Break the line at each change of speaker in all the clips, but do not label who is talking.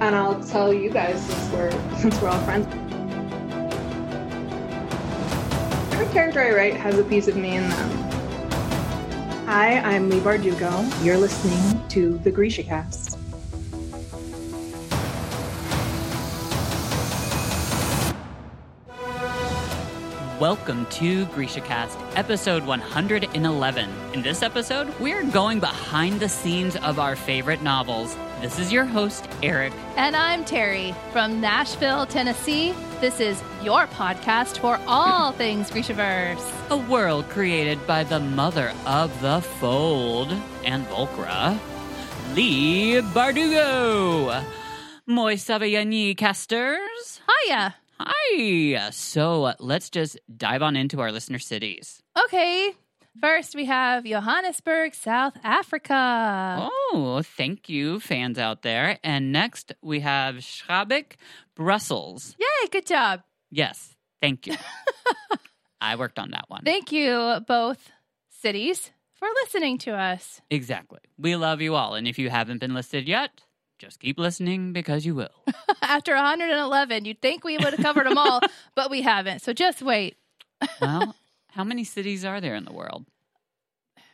and I'll tell you guys since we're since we're all friends. Every character I write has a piece of me in them.
Hi, I'm Leigh Bardugo. You're listening to the Grisha Cast.
Welcome to GrishaCast, episode 111. In this episode, we're going behind the scenes of our favorite novels. This is your host, Eric.
And I'm Terry from Nashville, Tennessee. This is your podcast for all things Grishaverse.
A world created by the mother of the fold and Volcra, Leigh Bardugo. Moi Sabayani casters.
Hiya.
Hi. So let's just dive on into our listener cities.
Okay. First, we have Johannesburg, South Africa.
Oh, thank you, fans out there. And next, we have Schaerbeek, Brussels.
Yay, good job.
Yes, thank you. I worked on that one.
Thank you, both cities, for listening to us.
Exactly. We love you all. And if you haven't been listed yet, just keep listening because you will.
After 111, you'd think we would have covered them all, but we haven't. So just wait.
well, how many cities are there in the world?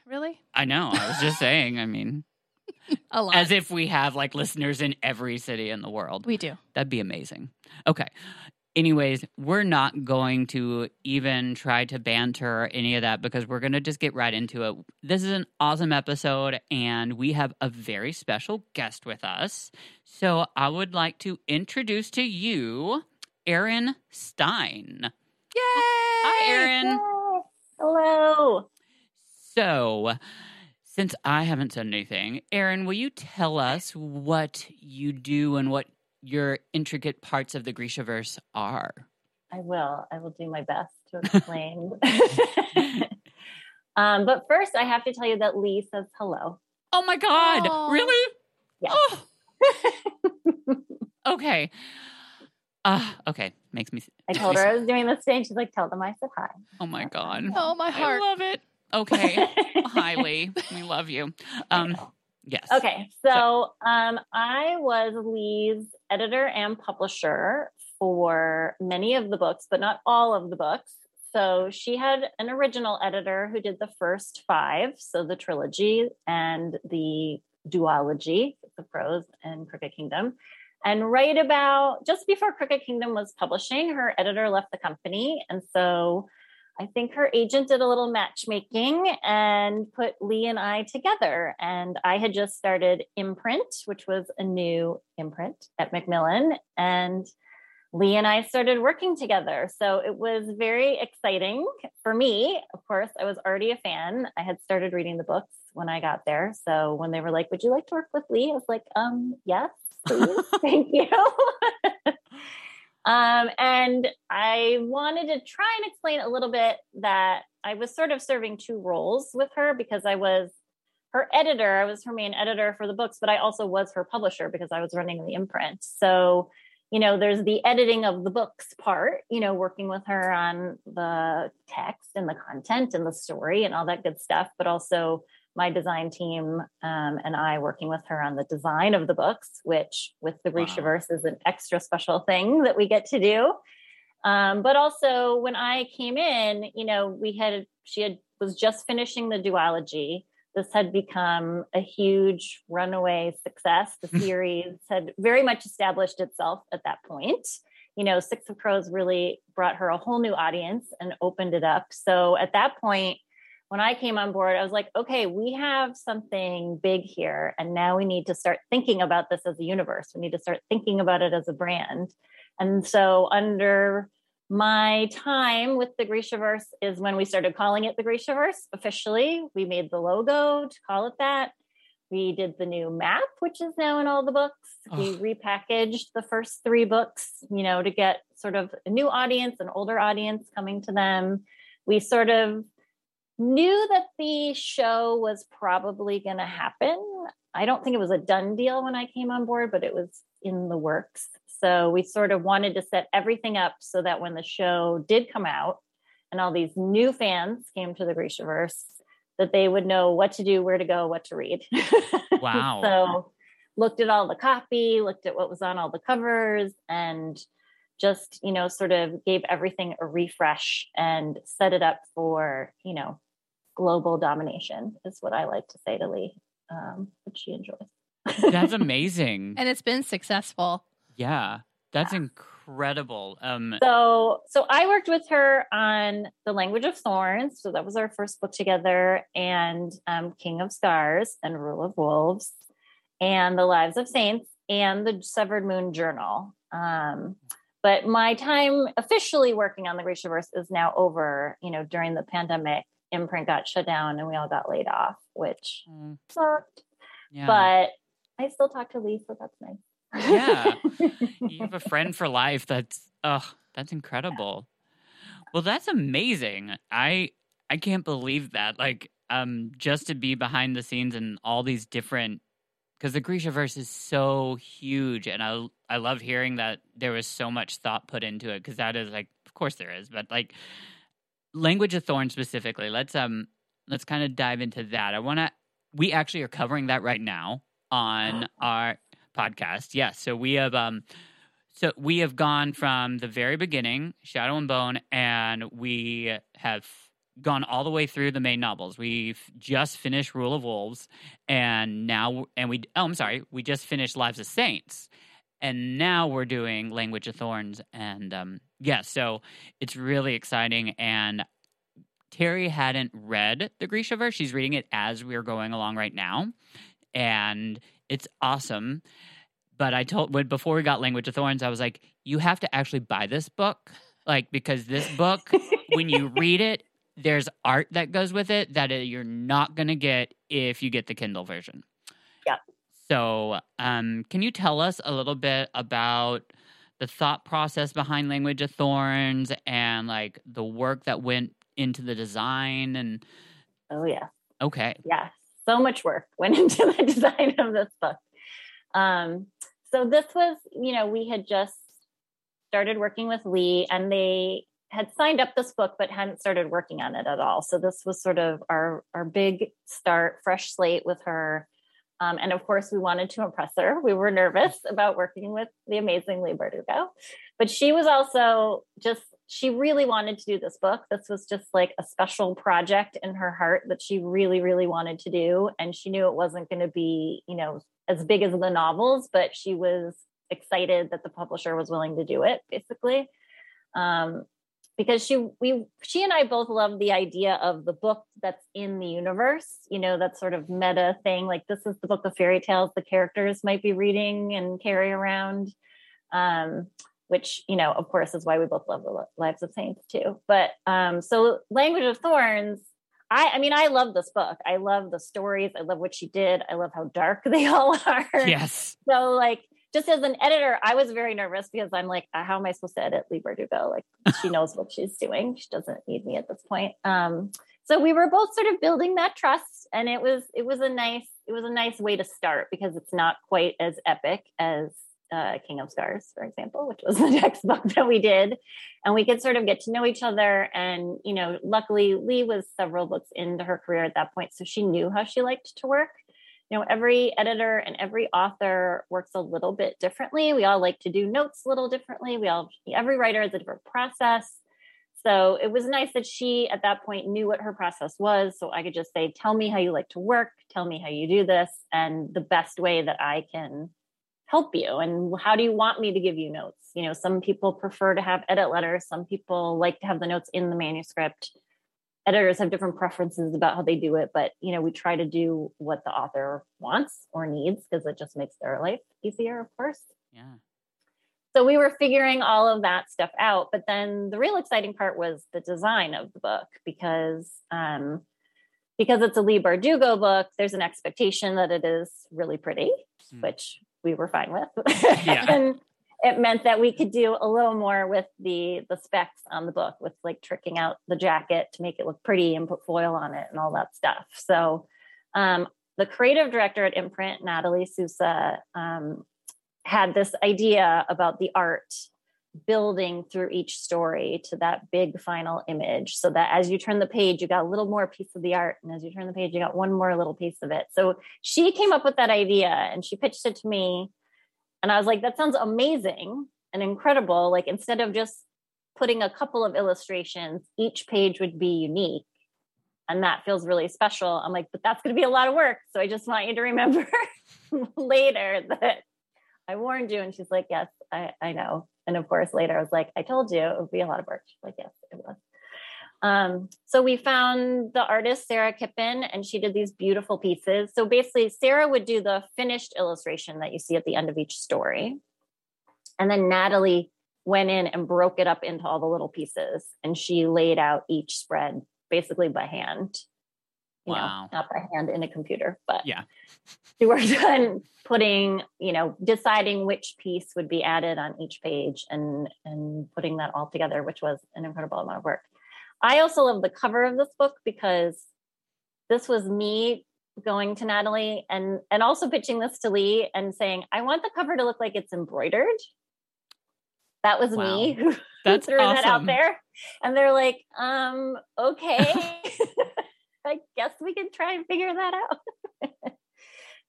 Really?
I know. I was just saying. I mean,
A lot.
as if we have like listeners in every city in the world.
we do.
That'd be amazing. Okay. Anyways, we're not going to even try to banter or any of that because we're going to just get right into it. This is an awesome episode, and we have a very special guest with us. So I would like to introduce to you Erin Stein.
Yay!
Hi, Erin.
Hello.
So, since I haven't said anything, Erin, will you tell us what you do and what your intricate parts of the Grishaverse are?
I will. I will do my best to explain. um, but first, I have to tell you that Lee says hello.
Oh my God!
Aw.
Really?
Yeah.
Oh, okay. Uh, okay, makes me.
I told her I was doing this today, and she's like, "Tell them I said hi."
Oh my God!
Oh, my heart.
I love it. Okay, hi Lee. We love you. Um, yes.
Okay, so um, I was Lee's editor and publisher for many of the books, but not all of the books. So she had an original editor who did the first five, so the trilogy and the duology, the Crows and Crooked Kingdom. And right about just before Crooked Kingdom was publishing, her editor left the company. And so I think her agent did a little matchmaking and put Lee and I together. And I had just started Imprint, which was a new imprint at Macmillan. And Lee and I started working together. So it was very exciting for me. Of course, I was already a fan. I had started reading the books when I got there. So when they were like, Would you like to work with Lee? I was like, um, yes, please. Thank you. Um, and I wanted to try and explain a little bit that I was sort of serving two roles with her because I was her editor. I was her main editor for the books, but I also was her publisher because I was running the imprint. So, you know, there's the editing of the books part, you know, working with her on the text and the content and the story and all that good stuff, but also my design team um, and I working with her on the design of the books, which with the
Wow.
Is an extra special thing that we get to do. Um, but also when I came in, you know, we had she had was just finishing the duology. This had become a huge runaway success. The series had very much established itself at that point. You know, Six of Crows really brought her a whole new audience and opened it up. So at that point, when I came on board, I was like, okay, we have something big here. And now we need to start thinking about this as a universe. We need to start thinking about it as a brand. And so, under my time with the Grishaverse is when we started calling it the Grishaverse officially. We made the logo to call it that. We did the new map, which is now in all the books. We repackaged the first three books, you know, to get sort of a new audience, an older audience coming to them. We sort of knew that the show was probably going to happen. I don't think it was a done deal when I came on board, but it was in the works. So we sort of wanted to set everything up so that when the show did come out and all these new fans came to the Grishaverse, that they would know what to do, where to go, what to read.
Wow.
so looked at all the copy, looked at what was on all the covers, and just, you know, sort of gave everything a refresh and set it up for, you know, global domination, is what I like to say to Lee, um, which she enjoys.
That's amazing.
and it's been successful.
Yeah, that's incredible. Um,
so so I worked with her on The Language of Thorns. So that was our first book together, and um, King of Scars and Rule of Wolves, and The Lives of Saints, and the Severed Moon Journal. Um, but my time officially working on the Grishaverse is now over. You know, during the pandemic, imprint got shut down and we all got laid off, which
Mm.
sucked.
yeah.
But I still talk to Lee, so that's nice.
Yeah. you have a friend for life. That's oh, that's incredible. Well, that's amazing. I I can't believe that. Like, um, just to be behind the scenes and all these different because the Grisha verse is so huge, and I I love hearing that there was so much thought put into it because that is like, of course there is, but like, language of thorn specifically. Let's um let's kind of dive into that. I want to. We actually are covering that right now on our podcast. Yes, so we have um so we have gone from the very beginning, Shadow and Bone, and we have gone all the way through the main novels. We've just finished Rule of Wolves, and now and we oh I'm sorry, we just finished Lives of Saints, and now we're doing Language of Thorns, and um yeah, so it's really exciting and. Terry hadn't read the Grishaverse. She's reading it as we're going along right now. And it's awesome. But I told when before we got Language of Thorns, I was like, you have to actually buy this book. Like, because this book, when you read it, there's art that goes with it that you're not going to get if you get the Kindle version.
Yeah.
So, um, can you tell us a little bit about the thought process behind Language of Thorns and like the work that went into the design and
oh yeah.
okay.
yeah so much work went into the design of this book um, so this was you know we had just started working with lee and they had signed up this book but hadn't started working on it at all so this was sort of our our big start fresh slate with her um, and of course we wanted to impress her we were nervous about working with the amazing lee bardugo but she was also just she really wanted to do this book. This was just like a special project in her heart that she really, really wanted to do. And she knew it wasn't going to be, you know, as big as the novels, but she was excited that the publisher was willing to do it, basically. Um, because she we she and I both love the idea of the book that's in the universe, you know, that sort of meta thing. Like this is the book of fairy tales the characters might be reading and carry around. Um, which you know of course is why we both love the lives of saints too but um so language of thorns i i mean i love this book i love the stories i love what she did i love how dark they all are
Yes.
so like just as an editor i was very nervous because i'm like uh, how am i supposed to edit lee bardugo like she knows what she's doing she doesn't need me at this point um so we were both sort of building that trust and it was it was a nice it was a nice way to start because it's not quite as epic as uh, King of Scars, for example, which was the next book that we did. And we could sort of get to know each other. And, you know, luckily Lee was several books into her career at that point. So she knew how she liked to work. You know, every editor and every author works a little bit differently. We all like to do notes a little differently. We all, every writer has a different process. So it was nice that she at that point knew what her process was. So I could just say, tell me how you like to work, tell me how you do this, and the best way that I can help you and how do you want me to give you notes you know some people prefer to have edit letters some people like to have the notes in the manuscript editors have different preferences about how they do it but you know we try to do what the author wants or needs because it just makes their life easier of course
Yeah.
so we were figuring all of that stuff out but then the real exciting part was the design of the book because um because it's a Lee Bardugo book, there's an expectation that it is really pretty,
Mm.
which we were fine with.
Yeah.
and it meant that we could do a little more with the the specs on the book, with like tricking out the jacket to make it look pretty and put foil on it and all that stuff. So um, the creative director at Imprint, Natalie Sousa, um, had this idea about the art building through each story to that big final image so that as you turn the page you got a little more piece of the art and as you turn the page you got one more little piece of it so she came up with that idea and she pitched it to me and i was like that sounds amazing and incredible like instead of just putting a couple of illustrations each page would be unique and that feels really special i'm like but that's going to be a lot of work so i just want you to remember later that I warned you. And she's like, yes, I, I know. And of course, later I was like, I told you it would be a lot of work. She's like, yes, it was. Um, so we found the artist Sara Kipin, and she did these beautiful pieces. So basically, Sarah would do the finished illustration that you see at the end of each story. And then Natalie went in and broke it up into all the little pieces, and she laid out each spread basically by hand. You
Wow.
know, not by hand in a computer, but
Yeah.
she worked on putting, you know, deciding which piece would be added on each page and and putting that all together, which was an incredible amount of work. I also love the cover of this book because this was me going to Natalie and and also pitching this to Lee and saying, I want the cover to look like it's embroidered. That was
Wow.
me who
That's
threw that out there. And they're like, um, okay. I guess we can try and figure that out.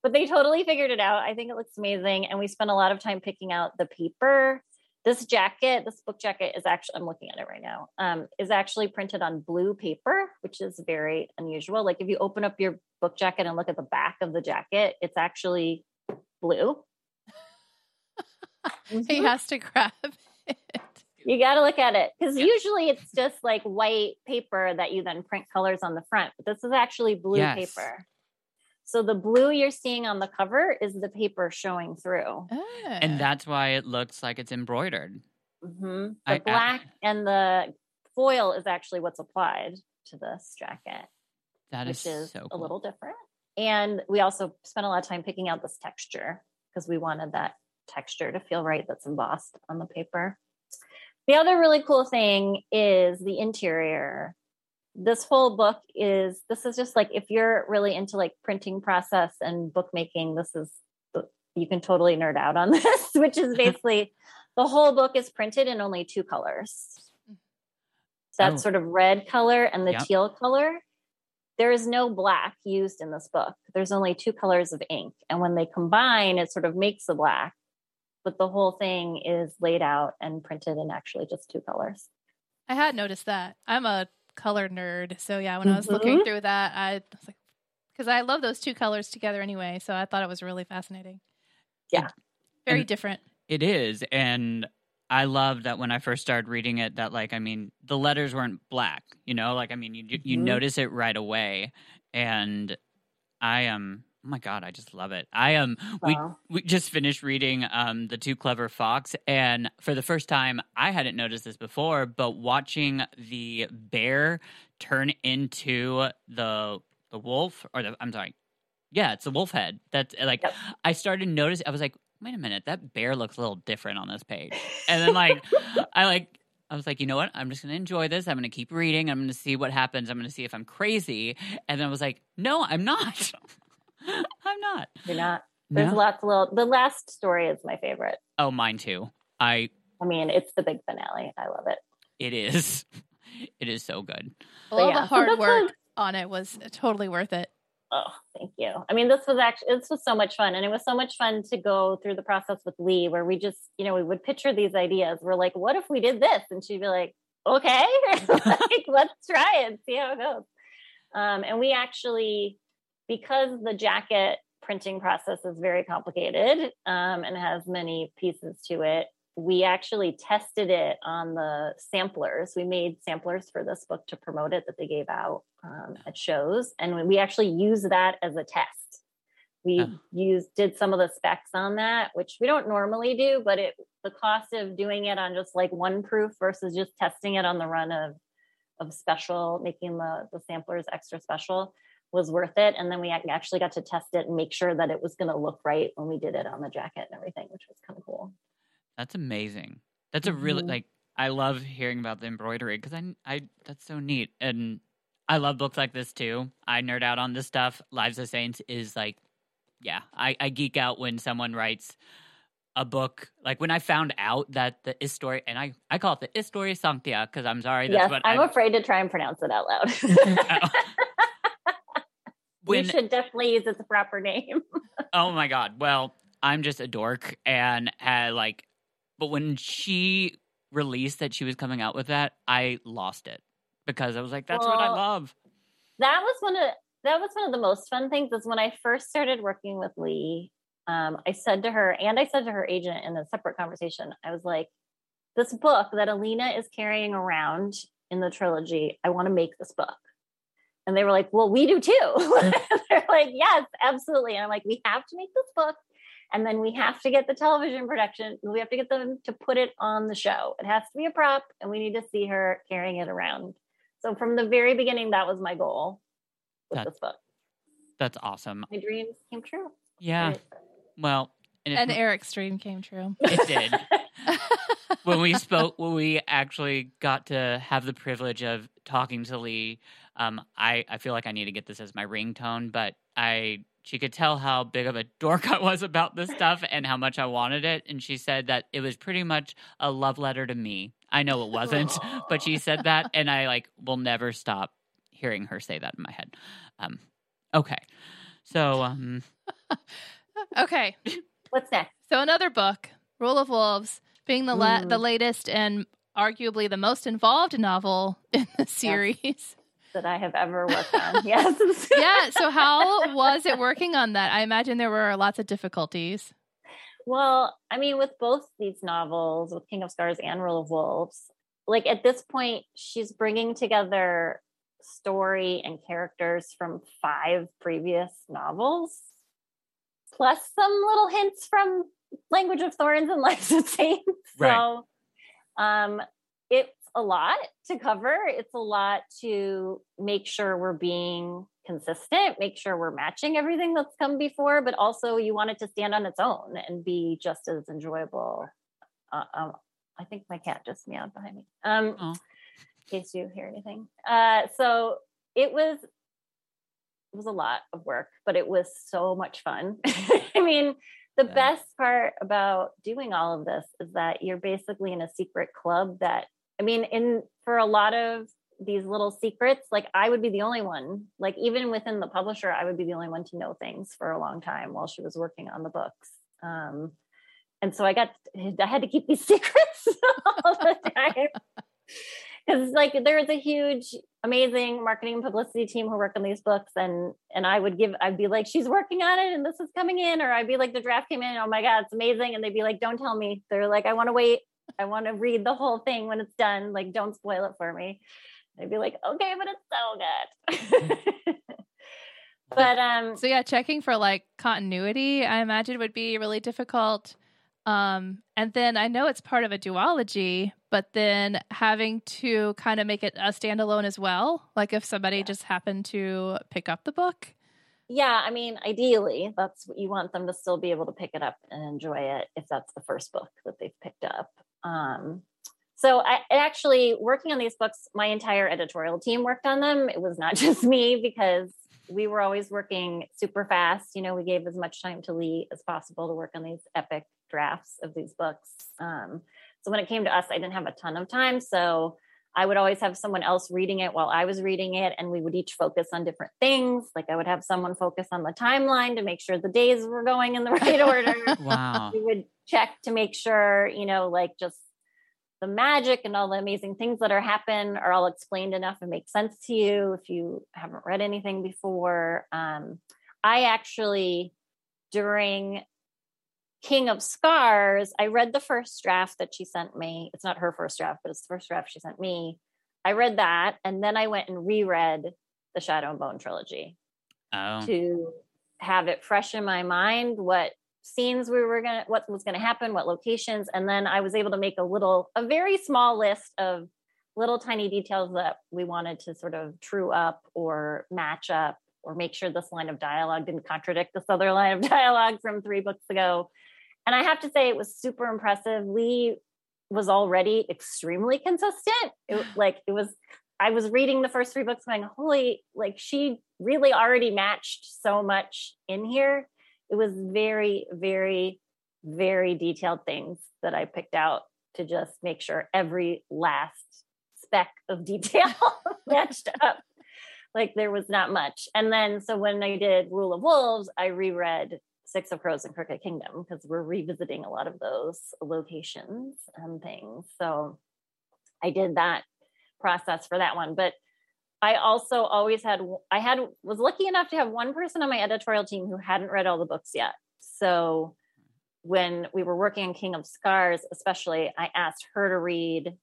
but they totally figured it out. I think it looks amazing. And we spent a lot of time picking out the paper. This jacket, this book jacket is actually, I'm looking at it right now, um, is actually printed on blue paper, which is very unusual. Like if you open up your book jacket and look at the back of the jacket, it's actually blue.
He has to grab it.
You got to look at it because usually it's just like white paper that you then print colors on the front. But this is actually blue
Yes.
paper. So the blue you're seeing on the cover is the paper showing through.
And that's why it looks like it's embroidered.
hmm The
I- I-
black and the foil is actually what's applied to this jacket,
That is,
which is
so
a little different. And we also spent a lot of time picking out this texture because we wanted that texture to feel right that's embossed on the paper. The other really cool thing is the interior. This whole book is this is just like if you're really into like printing process and bookmaking, this is you can totally nerd out on this, which is basically the whole book is printed in only two colors. Mm-hmm. So that
Oh.
sort of red color and the
Yep.
teal color. There is no black used in this book. There's only two colors of ink. And when they combine, it sort of makes the black. But the whole thing is laid out and printed in actually just two colors.
I had noticed that. I'm a color nerd. So yeah, when I was looking
Mhm.
through that, I was like, because I love those two colors together anyway. So I thought it was really fascinating.
Yeah.
Very
And-
different.
It is. And I love that when I first started reading it, that like, I mean, the letters weren't black, you know, like, I mean, you, you
Mhm.
notice it right away. And I am, oh my God, I just love it. I am, we,
Wow.
we just finished reading um the too clever fox and for the first time i hadn't noticed this before but watching the bear turn into the the wolf or the i'm sorry yeah it's the wolf head that's like
Yep.
i started noticing i was like wait a minute that bear looks a little different on this page and then like i like I was like, you know what? I'm just going to enjoy this. I'm going to keep reading. I'm going to see what happens. I'm going to see if I'm crazy. And then I was like, no, I'm not. I'm not.
You're not. There's
No?
lots of little. The last story is my favorite.
Oh, mine too. I
I mean, it's the big finale. I love it.
it is. It is so good.
All
yeah,
the hard
this
work
was-
on it was totally worth it.
Oh, thank you. I mean, this was actually this was so much fun, and it was so much fun to go through the process with Lee, where we just, you know, we would picture these ideas. We're like, "What if we did this?" And she'd be like, "Okay, like, let's try it, see how it goes." Um, and we actually, because the jacket printing process is very complicated um, and has many pieces to it, we actually tested it on the samplers. We made samplers for this book to promote it that they gave out um, at shows, and we actually used that as a test. We
Oh.
used did some of the specs on that, which we don't normally do, but it the cost of doing it on just like one proof versus just testing it on the run of of special, making the the samplers extra special was worth it. And then we actually got to test it and make sure that it was going to look right when we did it on the jacket and everything, which was kind of cool.
That's amazing. That's a really
Mhm.
like I love hearing about the embroidery because I I that's so neat and I love books like this too. I nerd out on this stuff. Lives of Saints is like, yeah, I I geek out when someone writes a book like when I found out that the Historia and I I call it the Historia Sanctia because I'm sorry that's
yes,
what
I'm
I,
afraid to try and pronounce it out loud. we
when
should definitely use its proper name.
oh my god well I'm just a dork and had like but when she released that she was coming out with that I lost it because I was like that's what I love
that was one of that was one of the most fun things is when I first started working with Lee. Um, I said to her, and I said to her agent in a separate conversation, I was like, "This book that Alina is carrying around in the trilogy, I want to make this book." And they were like, "Well, we do too." They're like, "Yes, absolutely." And I'm like, "We have to make this book." And then we have to get the television production. We have to get them to put it on the show. It has to be a prop, and we need to see her carrying it around. So from the very beginning, that was my goal with
That-
this book.
that's awesome
My dreams came true.
yeah well and, if-
And Eric's dream came true.
it did when we spoke when we actually got to have the privilege of talking to lee. Um, I, I feel like i need to get this as my ringtone but i she could tell how big of a dork i was about this stuff and how much i wanted it. And she said that it was pretty much a love letter to me. I know it wasn't but she said that and i like will never stop hearing her say that in my head. Um, okay. So um,
Okay.
What's next?
So another book, Rule of Wolves, being the la- the latest and arguably the most involved novel in the series.
That I have ever worked on. yes.
yeah. So how was it working on that? I imagine there were lots of difficulties.
Well, I mean, with both these novels, with King of Scars and Rule of Wolves, like at this point, she's bringing together story and characters from five previous novels, plus some little hints from Language of Thorns and Lives of Saints.
Right.
So, um, it's a lot to cover. It's a lot to make sure we're being consistent, make sure we're matching everything that's come before, but also you want it to stand on its own and be just as enjoyable. Uh, um, I think my cat just meowed behind me. Um,
Aw.
in case you hear anything. Uh, so it was it was a lot of work, but it was so much fun. I mean, the
Yeah.
best part about doing all of this is that you're basically in a secret club that I mean, in for a lot of these little secrets, like I would be the only one, like even within the publisher, I would be the only one to know things for a long time while she was working on the books. Um, and so I got, I had to keep these secrets all the time. Because like there is a huge, amazing marketing and publicity team who work on these books, and and I would give, I'd be like, she's working on it, and this is coming in, or I'd be like, the draft came in, oh my god, it's amazing, and they'd be like, don't tell me. They're like, I want to wait, I want to read the whole thing when it's done. Like, don't spoil it for me. I'd be like, okay, but it's so good. but um,
So yeah, checking for like continuity, I imagine would be really difficult. Um, and then I know it's part of a duology, but then having to kind of make it a standalone as well. Like if somebody just happened to pick up the book.
yeah, I mean, ideally, that's what you want them to still be able to pick it up and enjoy it if that's the first book that they've picked up. Um, so I actually working on these books, my entire editorial team worked on them. It was not just me because we were always working super fast. You know, we gave as much time to Lee as possible to work on these epic drafts of these books. Um, so when it came to us, I didn't have a ton of time. So I would always have someone else reading it while I was reading it, and we would each focus on different things. Like I would have someone focus on the timeline to make sure the days were going in the right order.
wow
we would check to make sure, you know, like just the magic and all the amazing things that are happen are all explained enough and make sense to you if you haven't read anything before. Um, I actually during King of Scars, I read the first draft that she sent me. It's not her first draft, but it's the first draft she sent me. I read that and then I went and reread the Shadow and Bone trilogy
oh
to have it fresh in my mind what scenes we were gonna what was gonna happen what locations and then i was able to make a little a very small list of little tiny details that we wanted to sort of true up or match up or make sure this line of dialogue didn't contradict this other line of dialogue from three books ago and i have to say it was super impressive lee was already extremely consistent it, like it was I was reading the first three books going, holy, like she really already matched so much in here. It was very, very, very detailed things that I picked out to just make sure every last speck of detail matched up. Like there was not much. And then, so when I did Rule of Wolves, I reread Six of Crows and Crooked Kingdom because we're revisiting a lot of those locations and things. So I did that process for that one. But I also always had, I had, was lucky enough to have one person on my editorial team who hadn't read all the books yet. So when we were working on King of Scars, especially, I asked her to read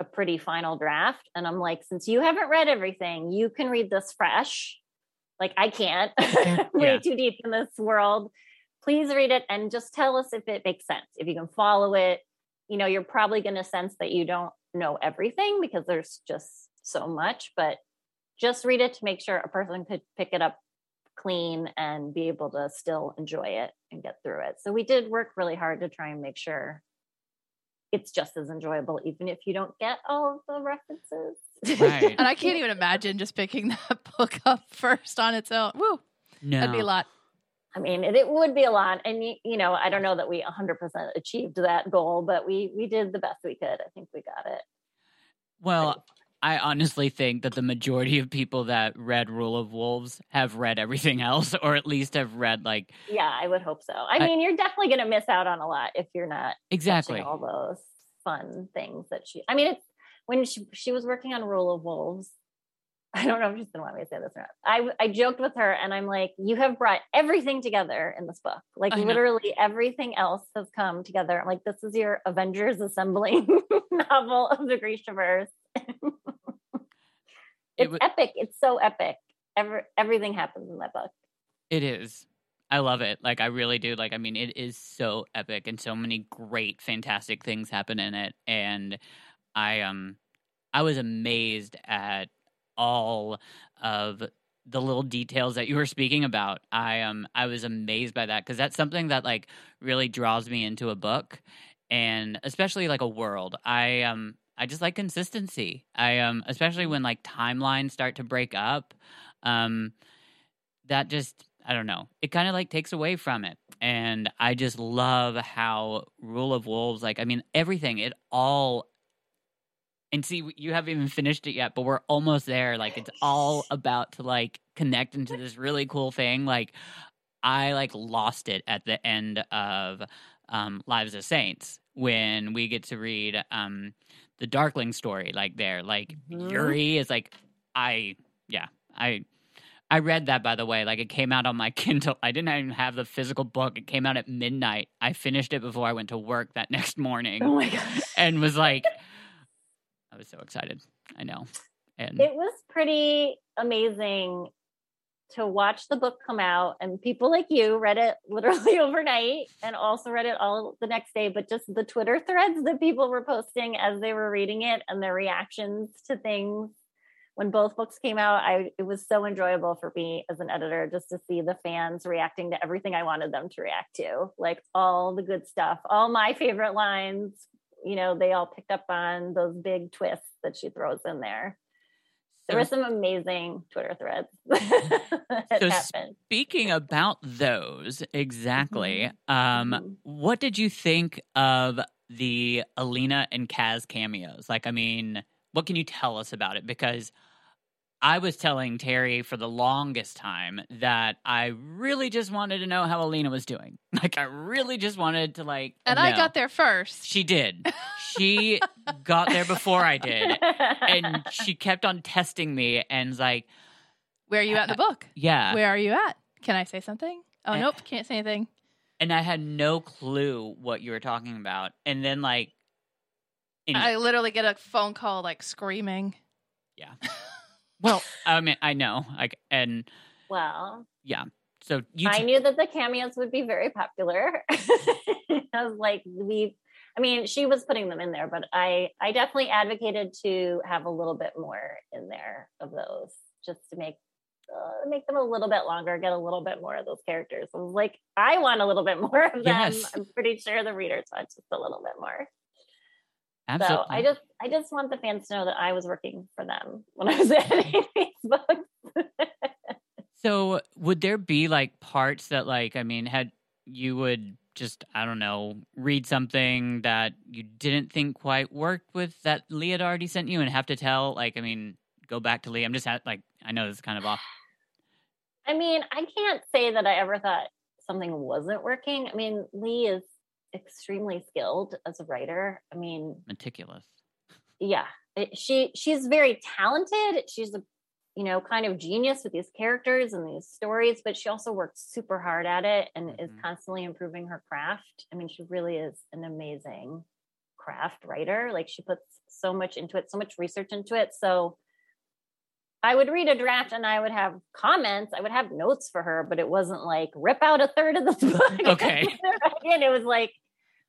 a pretty final draft. And I'm like, since you haven't read everything, you can read this fresh. Like I can't way yeah. too deep in this world. Please read it and just tell us if it makes sense. If you can follow it, you know, you're probably going to sense that you don't know everything because there's just so much, but just read it to make sure a person could pick it up clean and be able to still enjoy it and get through it. So we did work really hard to try and make sure it's just as enjoyable, even if you don't get all of the references.
Right. and I can't even imagine just picking that book up first on its own. Woo. No. That'd be a lot.
I mean, it, it would be a lot. And, you, you know, I don't know that we 100% achieved that goal, but we, we did the best we could. I think we got it.
Well, I honestly think that the majority of people that read Rule of Wolves have read everything else, or at least have read like.
Yeah, I would hope so. I, mean, you're definitely going to miss out on a lot if you're not
exactly
all those fun things that she. I mean, it's when she she was working on Rule of Wolves. I don't know if she's gonna want me to say this or not. I I joked with her and I'm like, you have brought everything together in this book. Like literally everything else has come together. I'm like, this is your Avengers assembling novel of the Grishaverse. it's it epic. It's so epic. Every, everything happens in that book.
It is. I love it. Like I really do. Like I mean, it is so epic, and so many great, fantastic things happen in it. And I um, I was amazed at all of the little details that you were speaking about. I um, I was amazed by that because that's something that like really draws me into a book, and especially like a world. I um, I just like consistency. I um especially when like timelines start to break up. Um that just I don't know. It kind of like takes away from it. And I just love how Rule of Wolves like I mean everything it all and see you haven't even finished it yet but we're almost there like it's all about to like connect into this really cool thing like i like lost it at the end of um lives of saints when we get to read um the Darkling story, like there, like mm-hmm. Yuri is like I yeah I I read that by the way. Like it came out on my Kindle. I didn't even have the physical book. It came out at midnight. I finished it before I went to work that next morning.
Oh my gosh.
And was like I was so excited. I know. And
it was pretty amazing to watch the book come out and people like you read it literally overnight and also read it all the next day but just the twitter threads that people were posting as they were reading it and their reactions to things. When both books came out i it was so enjoyable for me as an editor just to see the fans reacting to everything i wanted them to react to like all the good stuff all my favorite lines you know they all picked up on those big twists that she throws in there there were some amazing Twitter threads. so happened.
speaking about those, exactly. Mm-hmm. Um, mm-hmm. what did you think of the Alina and Kaz cameos? Like, I mean, what can you tell us about it? Because I was telling Terry for the longest time that I really just wanted to know how Alina was doing. Like I really just wanted to like
And know. I got there first.
She did. She got there before I did. And she kept on testing me and like
Where are you at in the book?
Yeah.
Where are you at? Can I say something? Oh and, nope, can't say anything.
And I had no clue what you were talking about. And then like
I literally get a phone call like screaming.
Yeah. Well, I mean, I know, like, and
well,
yeah. So
you, t- knew that the cameos would be very popular. I was like, we. I mean, she was putting them in there, but I, I definitely advocated to have a little bit more in there of those, just to make uh, make them a little bit longer, get a little bit more of those characters. I was like, I want a little bit more of them. Yes. I'm pretty sure the readers want just a little bit more. Absolutely. So I just I just want the fans to know that I was working for them when I was editing these books.
so would there be like parts that like I mean had you would just I don't know, read something that you didn't think quite worked with that Lee had already sent you and have to tell? Like, I mean, go back to Lee. I'm just like, I know this is kind of off.
I mean, I can't say that I ever thought something wasn't working. I mean, Lee is extremely skilled as a writer. I mean,
meticulous.
Yeah, it, she she's very talented. She's a you know kind of genius with these characters and these stories, but she also works super hard at it and mm-hmm. is constantly improving her craft. I mean, she really is an amazing craft writer. Like she puts so much into it, so much research into it. So I would read a draft and I would have comments. I would have notes for her, but it wasn't like rip out a third of this book.
Okay.
and it was like,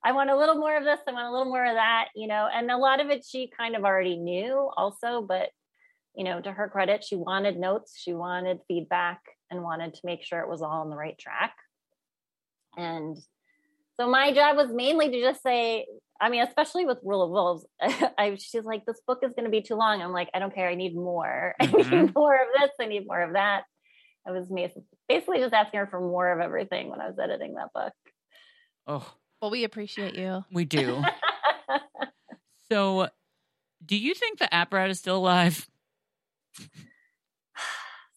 I want a little more of this. I want a little more of that, you know, and a lot of it she kind of already knew also, but you know, to her credit, she wanted notes, she wanted feedback and wanted to make sure it was all on the right track. And so my job was mainly to just say, I mean, especially with Rule of Wolves, I, she's like, this book is going to be too long. I'm like, I don't care. I need more. Mm-hmm. I need more of this. I need more of that. I was basically just asking her for more of everything when I was editing that book.
Oh,
well, we appreciate you.
We do. so, do you think the apparat is still alive?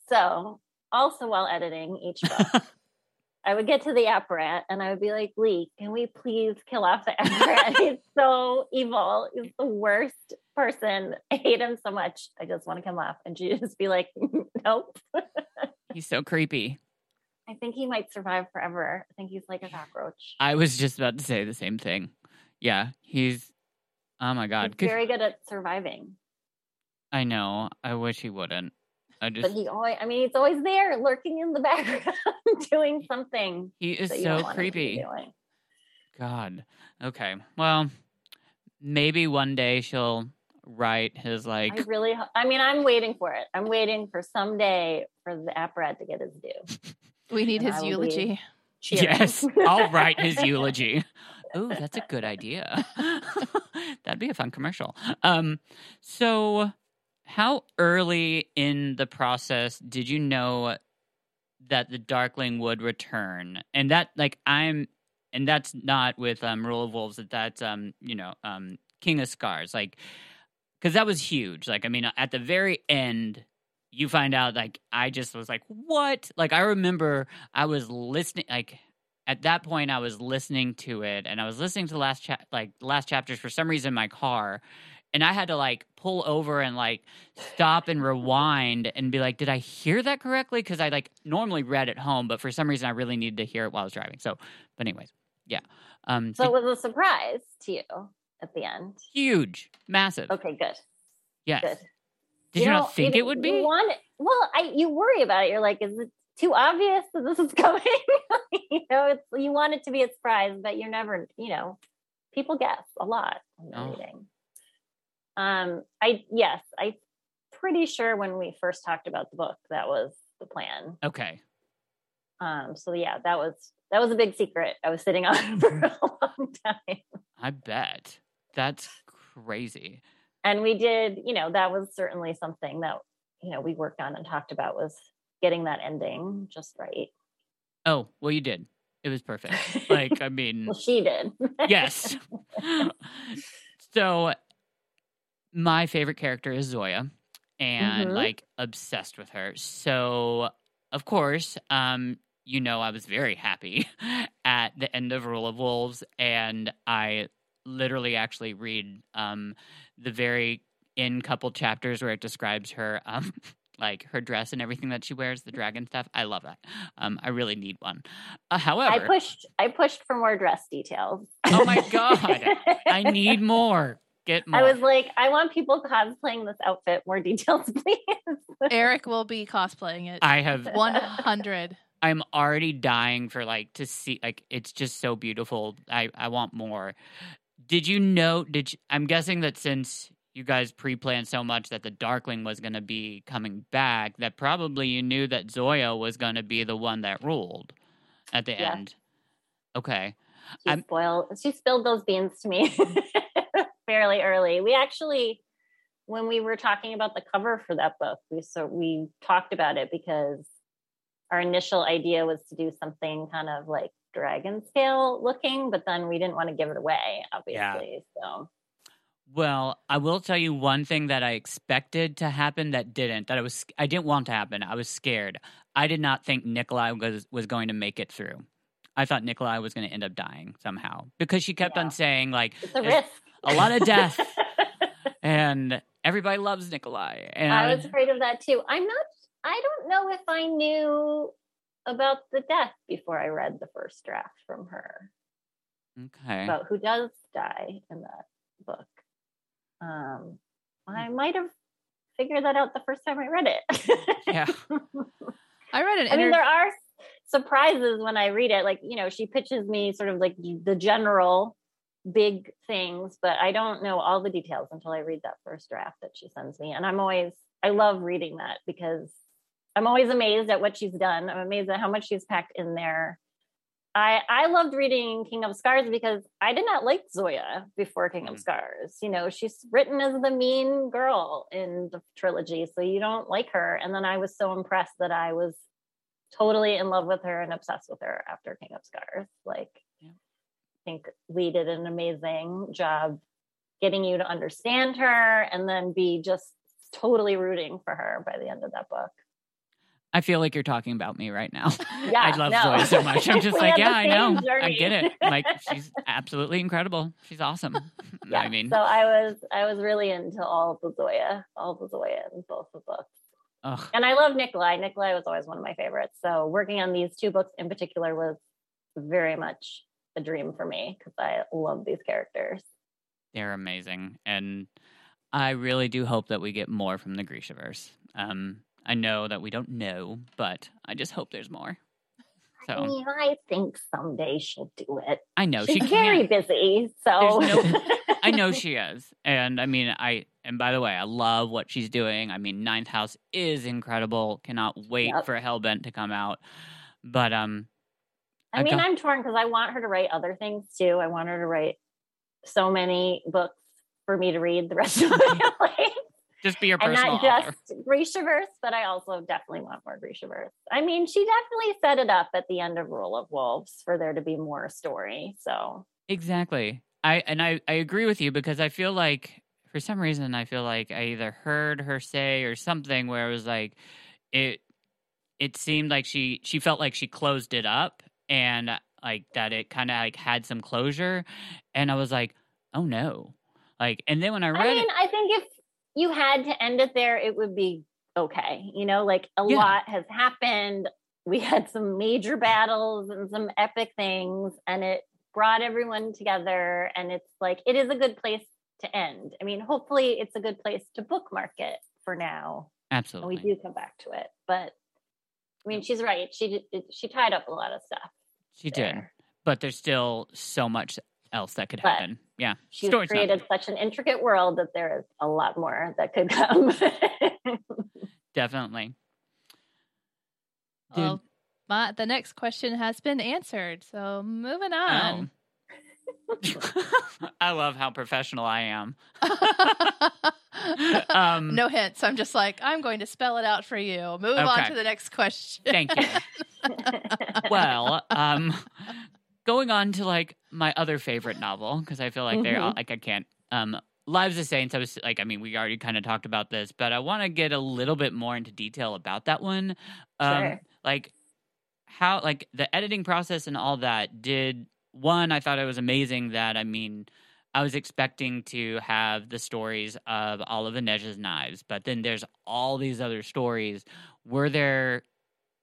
So, also while editing each book, I would get to the apparat and I would be like, Lee, can we please kill off the apparat? He's so evil. He's the worst person. I hate him so much. I just want to kill him off. And she'd just be like, nope.
He's so creepy.
I think he might survive forever. I think he's like a cockroach.
I was just about to say the same thing. Yeah, he's. Oh my god,
he's very good at surviving.
I know. I wish he wouldn't. I just,
but he always, I mean, he's always there lurking in the background doing something.
He is so creepy. God. Okay. Well, maybe one day she'll write his like.
I really, I mean, I'm waiting for it. I'm waiting for someday for the apparat to get his due.
We need his eulogy.
Yes, I'll write his eulogy. Oh, that's a good idea. That'd be a fun commercial. Um, so how early in the process did you know that the Darkling would return? And that, like, I'm, and that's not with um, Rule of Wolves. That that's um, you know, um, King of Scars. Like, because that was huge. Like, I mean, at the very end, you find out. Like, I just was like, what? Like, I remember I was listening. Like, at that point, I was listening to it, and I was listening to the last chat, like last chapters for some reason in my car, and I had to like pull over and like stop and rewind and be like, did I hear that correctly? Because I like normally read at home, but for some reason I really needed to hear it while I was driving. So, but anyways, yeah.
Um, so it was a surprise to you at the end.
Huge, massive.
Okay, good.
Yes. Good. Did you, you know, not think it would be?
Want, well, I you worry about it. You're like, is it too obvious that this is coming? you know, it's you want it to be a surprise, but you're never, you know, people guess a lot the oh. reading. Um, I yes, I pretty sure when we first talked about the book that was the plan.
Okay.
Um, so yeah, that was that was a big secret. I was sitting on for a long time.
I bet. That's crazy.
And we did, you know, that was certainly something that, you know, we worked on and talked about was getting that ending just right.
Oh, well you did. It was perfect. Like, I mean
Well she did.
yes. so my favorite character is Zoya and mm-hmm. like obsessed with her. So, of course, um, you know, I was very happy at the end of Rule of Wolves, and I literally actually read um, the very in couple chapters where it describes her. Um, like her dress and everything that she wears, the dragon stuff. I love that. Um, I really need one. Uh, however,
I pushed. I pushed for more dress details.
Oh my god, I need more. Get more.
I was like, I want people cosplaying this outfit. More details, please.
Eric will be cosplaying it.
I have
100.
I'm already dying for like to see like it's just so beautiful. I I want more. Did you know did you, I'm guessing that since you guys pre-planned so much that the darkling was going to be coming back that probably you knew that Zoya was going to be the one that ruled at the yeah. end. Okay.
She spoiled she spilled those beans to me. fairly early. We actually, when we were talking about the cover for that book, we so we talked about it because our initial idea was to do something kind of like dragon scale looking, but then we didn't want to give it away, obviously. So
Well, I will tell you one thing that I expected to happen that didn't. That I was I didn't want to happen. I was scared. I did not think Nikolai was was going to make it through. I thought Nikolai was going to end up dying somehow because she kept
Yeah.
on saying like
it's a risk.
a lot of death and everybody loves Nikolai. And
I was afraid of that too. I'm not I don't know if I knew about the death before I read the first draft from her.
okay.
about who does die in that book. Um, I might have figured that out the first time I read it.
Yeah.
I read an
I mean, there are surprises when I read it. Like, you know, she pitches me sort of like the general big things, but I don't know all the details until I read that first draft that she sends me. And I'm always, I love reading that because I'm always amazed at what she's done. I'm amazed at how much she's packed in there. I I loved reading King of Scars because I did not like Zoya before King of
Mhm.
Scars. You know, she's written as the mean girl in the trilogy, so you don't like her. And then I was so impressed that I was totally in love with her and obsessed with her after King of Scars. Like,
Yeah.
I think Leigh did an amazing job getting you to understand her and then be just totally rooting for her by the end of that book.
I feel like you're talking about me right now.
Yeah,
I love
no.
Zoya so much. I'm just like, yeah, I know. I get it. Like she's absolutely incredible. She's awesome.
yeah.
I mean,
so I was I was really into all of the Zoya, all the Zoya in both the books.
ugh,
And I love Nikolai. Nikolai was always one of my favorites. So working on these two books in particular was very much a dream for me because I love these characters.
they're amazing, and I really do hope that we get more from the Grishaverse. Um, I know that we don't know, but I just hope there's more.
I mean, I think someday she'll do it.
I know
She's
she
very
can.
busy, so
no- I know she is, and I mean, I and by the way, I love what she's doing. I mean, Ninth House is incredible. Cannot wait
Yep.
for Hellbent to come out. But um,
I
I
mean, I'm torn because I want her to write other things too. I want her to write so many books for me to read the rest of my life.
Just be your
and
personal
not
author.
just Grishaverse, but I also definitely want more Grishaverse. I mean, she definitely set it up at the end of Rule of Wolves for there to be more story. So
Exactly. I and I I agree with you because I feel like for some reason I feel like I either heard her say or something where it was like it it seemed like she she felt like she closed it up and like that it kind of like had some closure and I was like, "Oh no." Like and then when I read
I mean,
it
I think if you had to end it there, it would be okay. You know, like a
Yeah.
lot has happened. We had some major battles and some epic things, and it brought everyone together. And it's like, it is a good place to end. I mean, hopefully, it's a good place to bookmark it for now. And
absolutely
we do come back to it. But I mean, she's right. She she tied up a lot of stuff.
she did. But there's still so much else that could
But
happen. Yeah.
She's
Story's
created such an intricate world that there is a lot more that could come.
Definitely. Dude.
Well, my, the next question has been answered. So moving on.
Oh. I love how professional I am. um,
no hints. I'm just like, I'm going to spell it out for you. Move on to the next question.
Thank you. Well, um, going on to like my other favorite novel because I feel like they're all,
Mhm.
like I can't. Um, Lives of Saints. I was like, I mean, we already kind of talked about this, but I want to get a little bit more into detail about that one. Um,
Sure.
Like how, like the editing process and all that. Did one? I thought it was amazing that I mean. I was expecting to have the stories of all of Inej's knives, but then there's all these other stories. Were there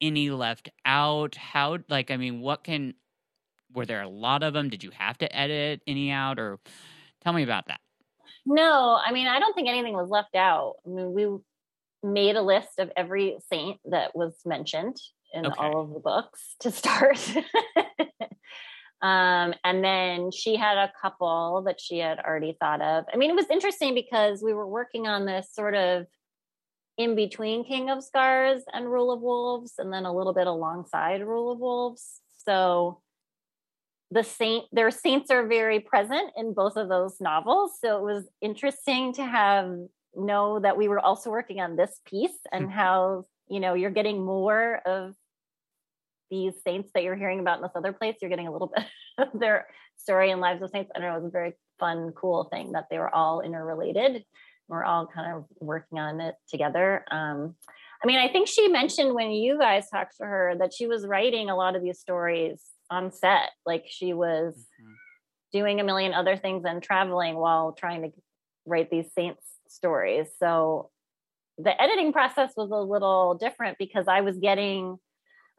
any left out? How, like, I mean, what can, were there a lot of them? Did you have to edit any out? Or tell me about that.
No, I mean, I don't think anything was left out. I mean, we made a list of every saint that was mentioned in
Okay.
all of the books to start. um, and then she had a couple that she had already thought of. I mean, it was interesting because we were working on this sort of in between King of Scars and Rule of Wolves, and then a little bit alongside Rule of Wolves. So the saint their saints are very present in both of those novels so it was interesting to have know that we were also working on this piece and how you know you're getting more of these saints that you're hearing about in this other place, you're getting a little bit of their story and lives of saints. Know, it was a very fun, cool thing that they were all interrelated. We're all kind of working on it together. Um, I mean, I think she mentioned when you guys talked to her that she was writing a lot of these stories on set. Like she was mm-hmm. doing a million other things and traveling while trying to write these saints stories. So the editing process was a little different because I was getting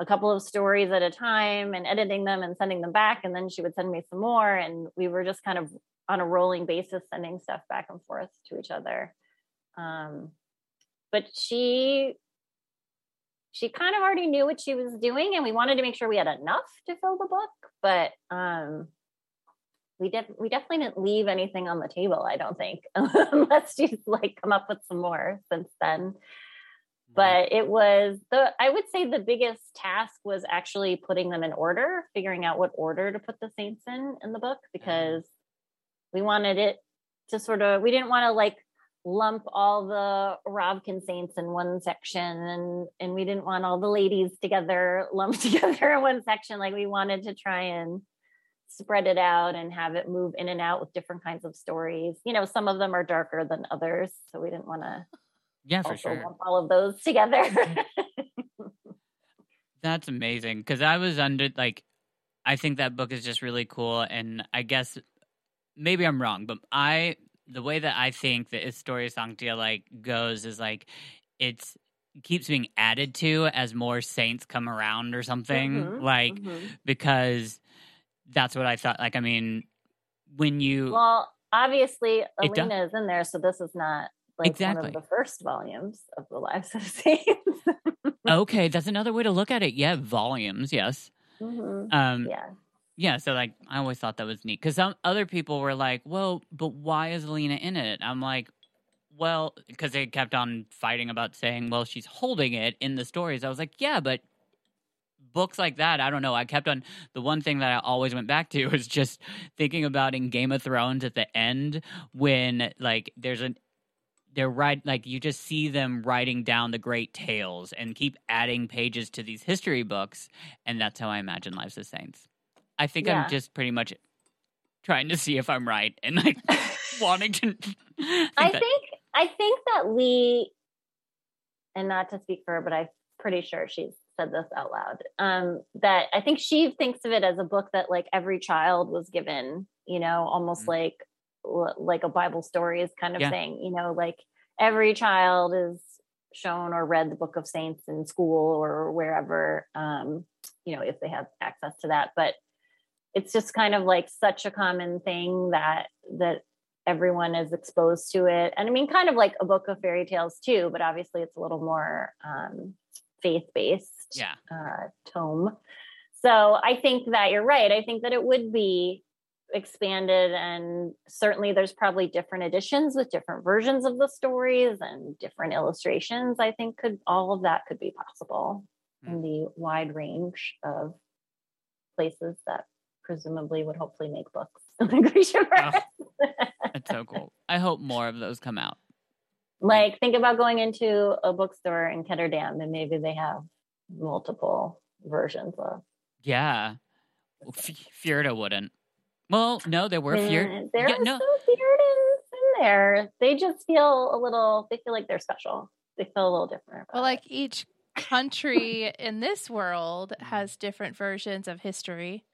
a couple of stories at a time and editing them and sending them back. And then she would send me some more. And we were just kind of on a rolling basis sending stuff back and forth to each other. Um, but she she kind of already knew what she was doing and we wanted to make sure we had enough to fill the book but um we did we definitely didn't leave anything on the table i don't think unless she's like come up with some more since then mm-hmm. but it was the i would say the biggest task was actually putting them in order figuring out what order to put the saints in in the book mm-hmm. because we wanted it to sort of we didn't want to like lump all the Ravkan saints in one section and and we didn't want all the ladies together lumped together in one section. Like we wanted to try and spread it out and have it move in and out with different kinds of stories. You know some of them are darker than others so we didn't want to
yeah for sure.
lump all of those together.
That's amazing because i was under like i think that book is just really cool and i guess maybe i'm wrong but i the way that I think the Istorii Sankt'ya like goes is like it's keeps being added to as more saints come around or something mm-hmm, like mm-hmm. because that's what I thought like I mean when you
well obviously Alina is in there so this is not like exactly. one of the first volumes of the lives of saints
okay that's another way to look at it yeah volumes yes
mm-hmm. um yeah
yeah, so like I always thought that was neat because some other people were like, "Well, but why is Alina in it?" I'm like, "Well, because they kept on fighting about saying, well, she's holding it in the stories." I was like, "Yeah, but books like that, I don't know. I kept on the one thing that I always went back to was just thinking about in Game of Thrones at the end when like there's a they're right like you just see them writing down the great tales and keep adding pages to these history books and that's how I imagine Lives of Saints. I think yeah. I'm just pretty much trying to see if I'm right and like wanting to.
I that... think I think that Leigh, and not to speak for her, but I'm pretty sure she's said this out loud. Um, that I think she thinks of it as a book that like every child was given, you know, almost mm-hmm. like like a Bible stories kind of yeah. thing, you know, like every child is shown or read the book of saints in school or wherever um you know if they have access to that but it's just kind of like such a common thing that that everyone is exposed to it and i mean kind of like a book of fairy tales too but obviously it's a little more um, faith-based
yeah.
uh, tome so i think that you're right i think that it would be expanded and certainly there's probably different editions with different versions of the stories and different illustrations i think could all of that could be possible mm. in the wide range of places that presumably would hopefully make books in the Grisha press.
Oh, that's so cool. I hope more of those come out.
Like, think about going into a bookstore in Ketterdam and maybe they have multiple versions of.
Yeah. F- Fjerda wouldn't. Well, no, there were Fjerda.
There yeah, are no. some in there. They just feel a little, they feel like they're special. They feel a little different.
Well, like it. each country in this world has different versions of history.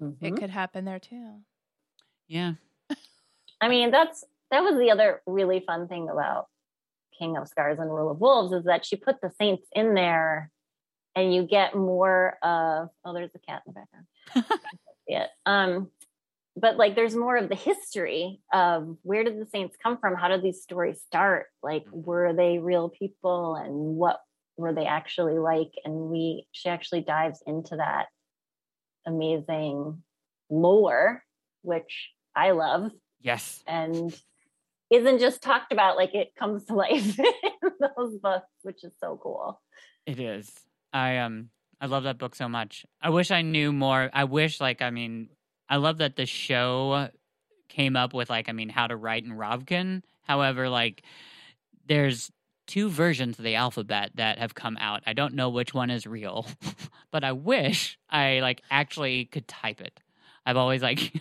Mm-hmm. It could happen there too.
Yeah.
I mean, that's that was the other really fun thing about King of Scars and Rule of Wolves is that she put the saints in there and you get more of oh there's a cat in the background. yeah. Um but like there's more of the history of where did the saints come from? How did these stories start? Like were they real people and what were they actually like? And we she actually dives into that amazing lore, which I love.
Yes.
And isn't just talked about like it comes to life in those books, which is so cool.
It is. I um I love that book so much. I wish I knew more. I wish like I mean I love that the show came up with like I mean how to write in Ravkan. However, like there's two versions of the alphabet that have come out. I don't know which one is real, but I wish I like actually could type it. I've always like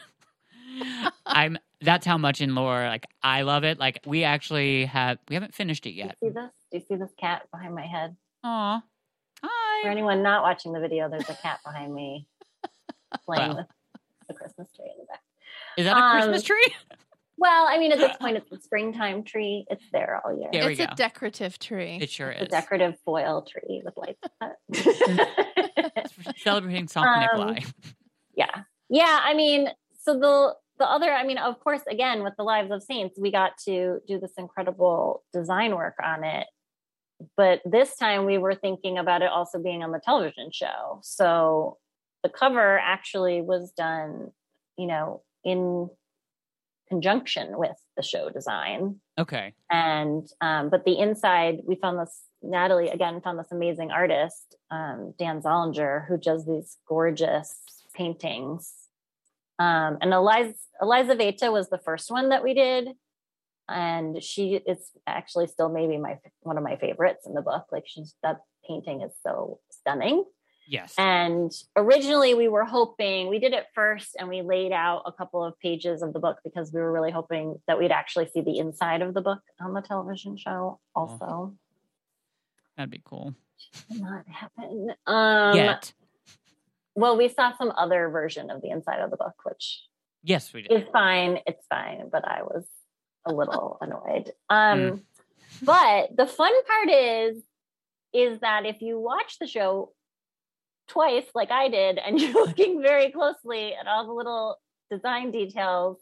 I'm that's how much in lore like I love it. Like we actually have we haven't finished it
Do you
yet.
see this? Do you see this cat behind my head?
Aw. Hi.
For anyone not watching the video, there's a cat behind me playing
Wow.
with the Christmas tree in the back.
Is that a
Um,
Christmas tree?
Well, I mean, at this point, it's a springtime tree. It's there all year.
There
it's a decorative tree.
It sure
It's a decorative foil tree with lights on it.
Celebrating Saint
Um,
Nikolai.
yeah yeah i mean so the the other i mean of course again with the lives of saints we got to do this incredible design work on it but this time we were thinking about it also being on the television show so the cover actually was done you know in conjunction with the show design.
Okay.
and um, but the inside we found this natalie again found this amazing artist um, dan zollinger who does these gorgeous paintings. Um, and eliza eliza veta was the first one that we did. And she is actually still maybe my one of my favorites in the book. Like she's that painting is so stunning
Yes.
and originally, we were hoping we did it first and we laid out a couple of pages of the book because we were really hoping that we'd actually see the inside of the book on the television show also.
That'd be cool.
Did Not happen. Um,
Yet.
Well, we saw some other version of the inside of the book, which
Yes, we did.
It's fine. It's fine, but I was a little annoyed. Um, But the fun part is, is that if you watch the show twice, like I did, and you're looking very closely at all the little design details,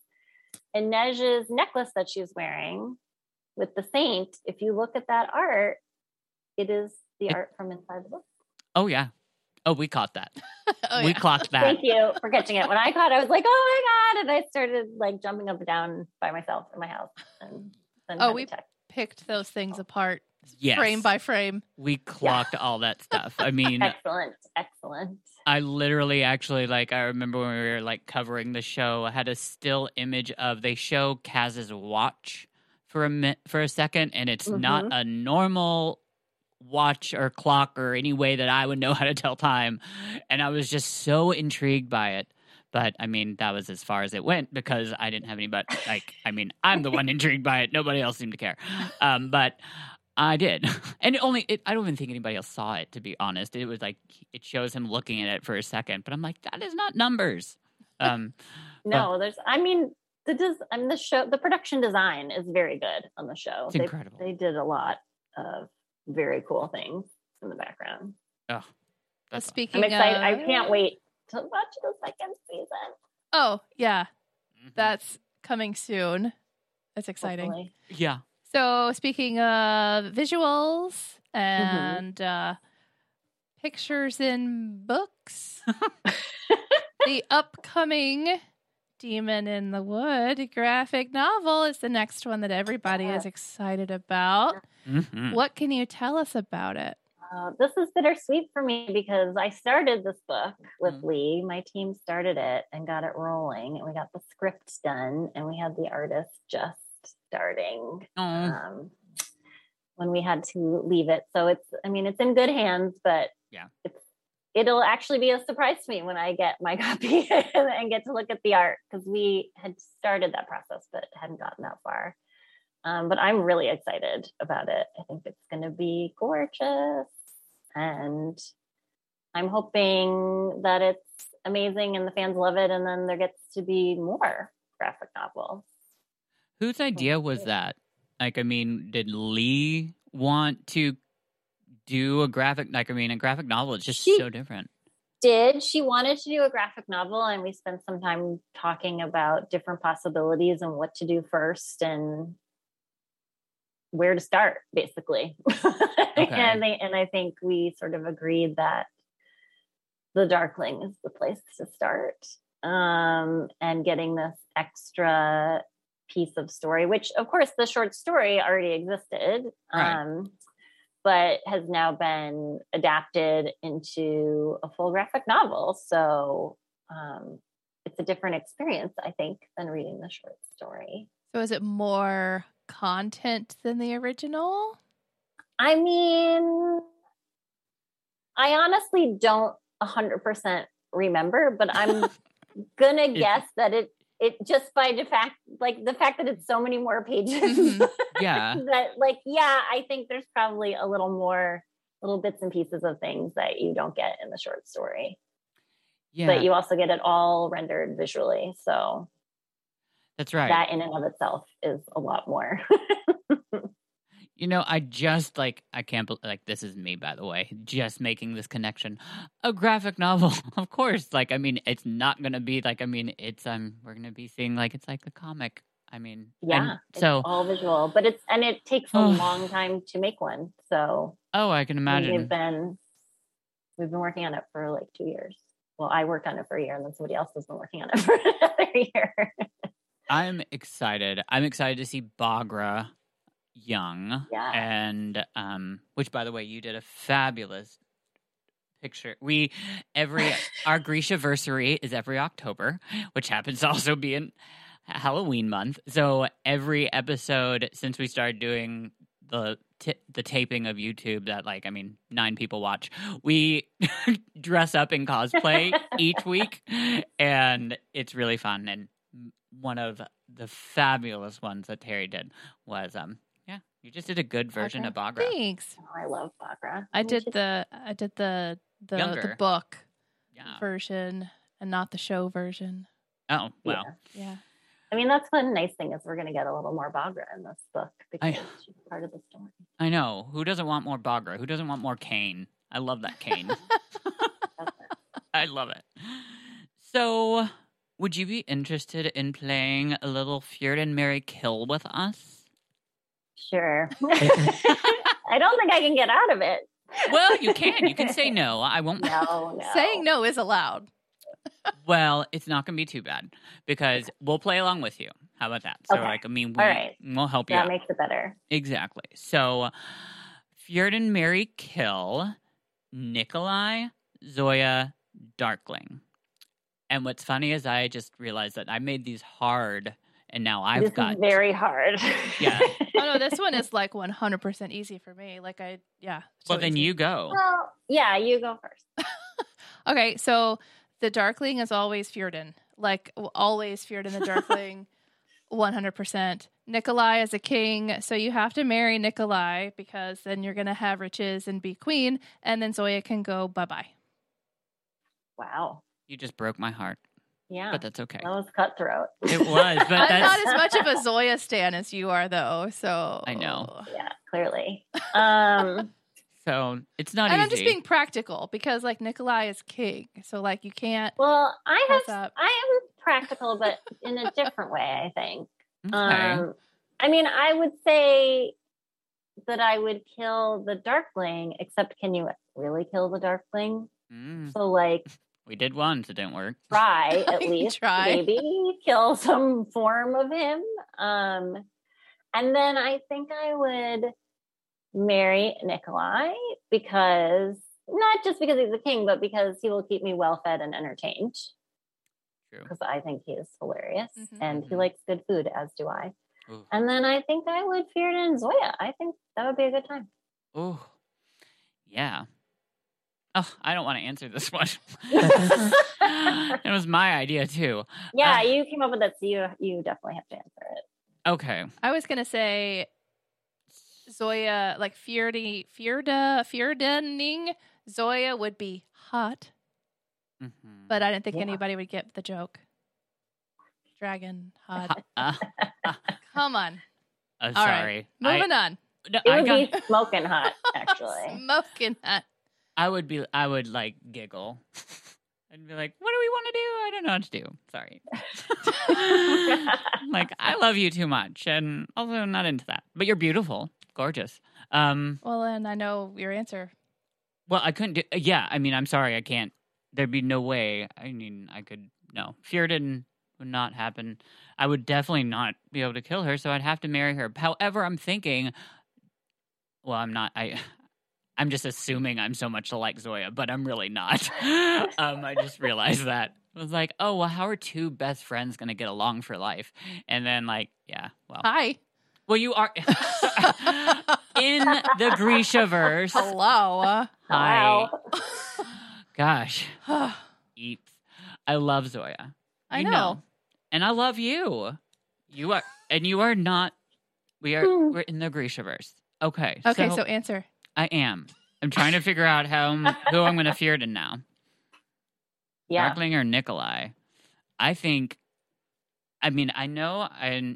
and Inej's necklace that she's wearing with the saint, if you look at that art, it is the
It-
art from inside the book.
Oh yeah. Oh, we caught that.
oh,
we
yeah.
clocked that.
Thank you for catching it. When I caught, it, I was like, "Oh my god!" And I started like jumping up and down by myself in my house. And then
Oh, we-
check.
Picked those things oh. apart
Yes.
frame by frame.
we clocked all that stuff. I mean,
excellent, excellent.
I literally actually like I remember when we were like covering the show, I had a still image of they show Kaz's watch for a mi- for a second and it's not
Mhm.
a normal watch or clock or any way that I would know how to tell time and I was just so intrigued by it. But I mean, that was as far as it went because I didn't have any but like I mean, I'm the one intrigued by it. Nobody else seemed to care. Um but I did. And it only it, I don't even think anybody else saw it to be honest. It was like it shows him looking at it for a second, but I'm like that is not numbers. Um
No, there's. I mean, the does. I mean, the show, the production design is very good on the show.
It's
they,
incredible.
They did a lot of very cool things in the background.
oh, that's
Speaking
I'm excited. I can't wait to watch the second season.
Oh, yeah.
awesome. Mhm.
That's coming soon. That's exciting.
hopefully.
yeah.
So, speaking of visuals
Mm-hmm.
and uh, pictures in books, the upcoming Demon in the Wood graphic novel is the next one that everybody is excited about.
Mhm.
What can you tell us about it?
Uh, this is bittersweet for me because I started this book with
Mhm.
Leigh. My team started it and got it rolling, and we got the script done, and we had the artist just starting.
Oh,
um, when we had to leave it. So it's, I mean, it's in good hands, but
Yeah.
it's, it'll actually be a surprise to me when I get my copy and get to look at the art because we had started that process but hadn't gotten that far. Um, but I'm really excited about it. I think it's going to be gorgeous, and I'm hoping that it's amazing and the fans love it, and then there gets to be more graphic novels.
Whose idea was that? Like, I mean, did Leigh want to do a graphic? Like, I mean, a graphic novel is just
She-
so different.
did. She wanted to do a graphic novel, and we spent some time talking about different possibilities and what to do first and where to start, basically. and they, and I think we sort of agreed that the Darkling is the place to start, um, and getting this extra piece of story, which of course the short story already existed.
Right.
Um, but has now been adapted into a full graphic novel. So um, it's a different experience, I think, than reading the short story.
So, is it more content than the original?
I mean, I honestly don't 100% remember, but I'm gonna guess that it it just by the fact like the fact that it's so many more pages
Mhm.
Yeah.
that like yeah, I think there's probably a little more little bits and pieces of things that you don't get in the short story.
Yeah.
But you also get it all rendered visually. So
that's right.
that in and of itself is a lot more.
You know, I just like I can't bel like this is me by the way, just making this connection. A graphic novel, of course. Like I mean, it's not going to be like I mean, it's um we're going to be seeing like it's like a comic. I mean,
yeah.
so
all visual. But it's and it takes a
Oh.
long time to make one. So
oh, I can imagine.
We've been we've been working on it for like two years. Well, I worked on it for a year, and then somebody else has been working on it for another year.
I'm excited. I'm excited to see Baghra young.
Yeah.
And um which by the way, you did a fabulous picture. We every our Grisha versary is every October, which happens to also be in Halloween month. So every episode since we started doing the t- the taping of YouTube that like I mean nine people watch, we dress up in cosplay each week, and it's really fun. And one of the fabulous ones that Terry did was um yeah you just did a good version
Baghra?
of Baghra.
Thanks.
Oh, I love Baghra.
I did the I did the the, the book
Yeah.
version and not the show version.
Oh well.
yeah.
Yeah.
I mean, that's one nice thing is we're going to get a little more Baghra in this book because
I-
she's part of the story.
I know. Who doesn't want more Baghra? Who doesn't want more cane? I love that cane. I love it. So, would you be interested in playing a little Fjord and Marry Kill with us?
Sure. I don't think I can get out of it.
Well, you can. You can say no. I won't.
No, no.
Saying no is allowed.
Well, it's not going to be too bad because we'll play along with you. How about that? So,
Okay.
like, I mean, we,
All right.
we'll help you
That
out.
makes it better.
Exactly. So, Fjord and Marry kill Nikolai, Zoya, Darkling. And what's funny is I just realized that I made these hard, and now I've
this
got
is very hard.
Yeah.
Oh no, this one is like 100% easy for me. Like I yeah.
Well, then
easy.
you go.
well, yeah, you go first.
Okay, so the Darkling is always Fjorden. Like w- always Fjorden the Darkling, 100%. Nikolai is a king, so you have to marry Nikolai because then you're going to have riches and be queen, and then Zoya can go bye bye.
Wow.
You just broke my heart,
Yeah.
but that's okay.
that was cutthroat.
It was, but
I'm
that's
not as much of a Zoya stan as you are, though. So
I know.
yeah, clearly. Um,
so it's not
And
easy.
I'm just being practical because, like, Nikolai is king, so like you can't.
well, I have
up?
I am practical, but in a different way. I think.
okay.
Um, I mean, I would say that I would kill the Darkling, except can you really kill the Darkling?
Mm,
So, like,
we did once; it didn't work.
try at least,
Try.
maybe kill some form of him. Um, and then I think I would marry Nikolai because not just because he's a king, but because he will keep me well fed and entertained.
True.
Because I think he is hilarious
Mhm.
and he
Mhm.
likes good food, as do I.
Ooh.
And then I think I would fear in Zoya. I think that would be a good time.
Oh, yeah. Oh, I don't want to answer this one. it was my idea too.
Yeah,
Uh,
you came up with it, so you you definitely have to answer it.
Okay.
I was gonna say Zoya, like Fjordi, Fjorda, Fjordening. Zoya would be hot,
Mhm.
but I didn't think
Yeah.
anybody would get the joke. Dragon hot.
Uh,
Come on.
uh,
All right.
sorry.
Moving
I,
on.
no,
It
I
would
got.
be smoking hot, actually.
Smoking hot.
I would be. I would like giggle. I'd be like, "What do we want to do? I don't know what to do. Sorry." like, I love you too much, and also not into that. But you're beautiful, gorgeous. Um.
Well, and I know your answer.
Well, I couldn't do. Yeah, I mean, I'm sorry, I can't. There'd be no way. I mean, I could. No, Fjorden would not happen. I would definitely not be able to kill her, so I'd have to marry her. However, I'm thinking. Well, I'm not. I. I'm just assuming I'm so much like Zoya, but I'm really not. um, I just realized that. I was like, oh well, how are two best friends gonna get along for life? And then like, yeah, well,
Hi.
well, you are. in the Grishaverse.
Hello.
Hi.
Wow.
Gosh,
I
eeps. I love Zoya. You
know.
And I love you. You are, and you are not. We are.
Hmm.
We're in the Grishaverse. Okay.
Okay, so, answer.
I am. I'm trying to figure out how I'm, who I'm going to fear to now.
Yeah.
Darkling or Nikolai? I think. I mean, I know, I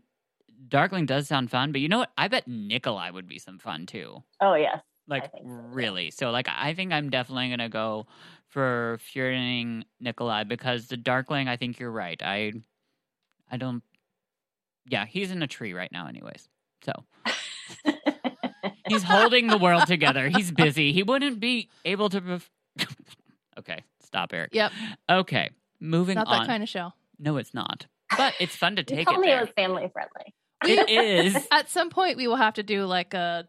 Darkling does sound fun, but you know what? I bet Nikolai would be some fun too.
Oh yes.
Like
so,
really. So like, I think I'm definitely gonna go for fearing Nikolai because the Darkling. I think you're right. I, I don't. Yeah, he's in a tree right now, anyways. So he's holding the world together. He's busy. He wouldn't be able to. Pref- okay, stop, Eric.
Yep.
Okay, moving
Not
on.
that kind of show.
No, it's not. But it's fun to
You
take
told
it
me
there.
it was family friendly.
It is.
At some point, we will have to do like a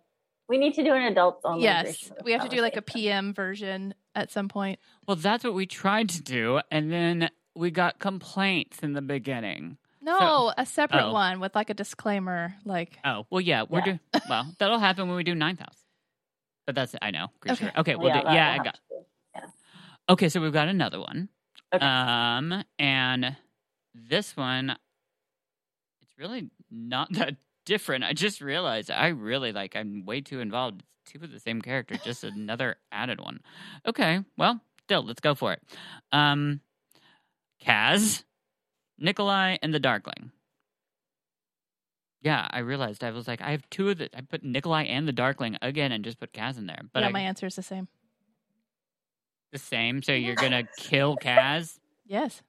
We need to do an adult only.
yes.
version
We have to do like a. PM version at some point.
Well, that's what we tried to do, and then we got complaints in the beginning.
No, a separate
Oh.
one with like a disclaimer. Like
Oh, well, yeah, we're
Yeah.
doing. Well, that'll happen when we do ninth house. But that's I know. Grisha.
Okay.
Okay, we'll
yeah,
do. Yeah, I got.
to be.
Okay, so we've got another one.
Okay.
Um, and this one, it's really not that different. I just realized I really like. I'm way too involved. It's two of the same character, just another added one. Okay, well, still, let's go for it. Um, Kaz, Nikolai, and the Darkling. Yeah, I realized I was like, I have two of the. I put Nikolai and the Darkling again, and just put Kaz in there. But
yeah,
I,
my answer is the same.
the same. So you're gonna kill Kaz.
Yes.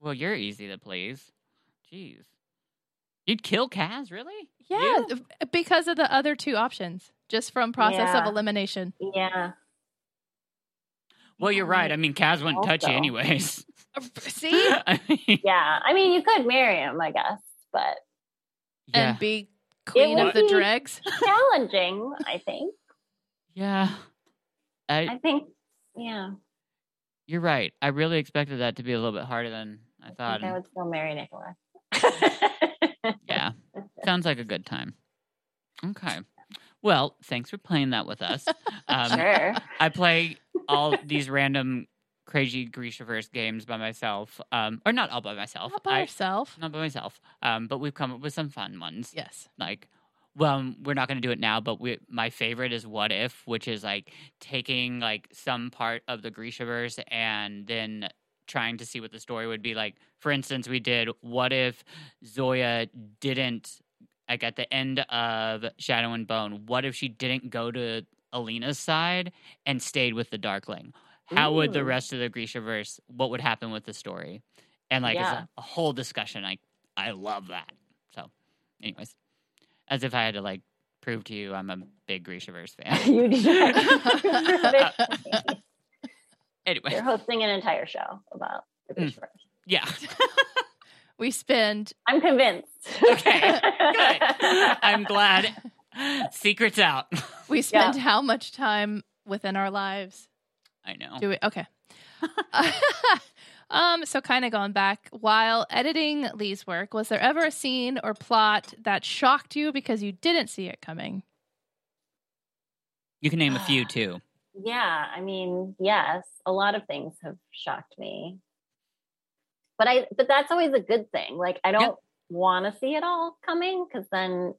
Well, you're easy to please. Jeez. You'd kill Kaz, really?
Yeah,
You?
because of the other two options, just from process of elimination.
Yeah.
Well, you're right. I mean, Kaz wouldn't touch you anyways.
See,
I mean,
Yeah. I mean, you could marry him, I guess, but
yeah.
and be queen
would
of the dregs.
challenging, I think.
yeah. I,
I think, yeah.
you're right. I really expected that to be a little bit harder than I
I
thought.
think I would still marry Nikolai.
yeah. Sounds like a good time. Okay. Well, thanks for playing that with us. Um,
sure.
I play all these random crazy Grishaverse games by myself. Um, or not all by myself.
Not by
I,
yourself.
not by myself. Um, but we've come up with some fun ones.
Yes.
like well we're not going to do it now but we my favorite is what if which is like taking like some part of the grishaverse and then trying to see what the story would be like for instance we did what if zoya didn't like at the end of shadow and bone what if she didn't go to alina's side and stayed with the darkling how would the rest of the grishaverse what would happen with the story and like it's a, a whole discussion like i love that so anyways as if I had to like prove to you I'm a big Grishaverse fan.
you do.
anyway,
You're hosting an entire show about the
Mm.
Grishaverse.
yeah.
We spend
I'm convinced.
Okay, good. I'm glad. Secrets out.
we spend how much time within our lives
I know.
do we okay. um so kind of going back while editing Leigh's work, was there ever a scene or plot that shocked you because you didn't see it coming?
You can name a few too.
Yeah, I mean, yes, a lot of things have shocked me. But I but that's always a good thing. Like I don't want to see it all coming cuz then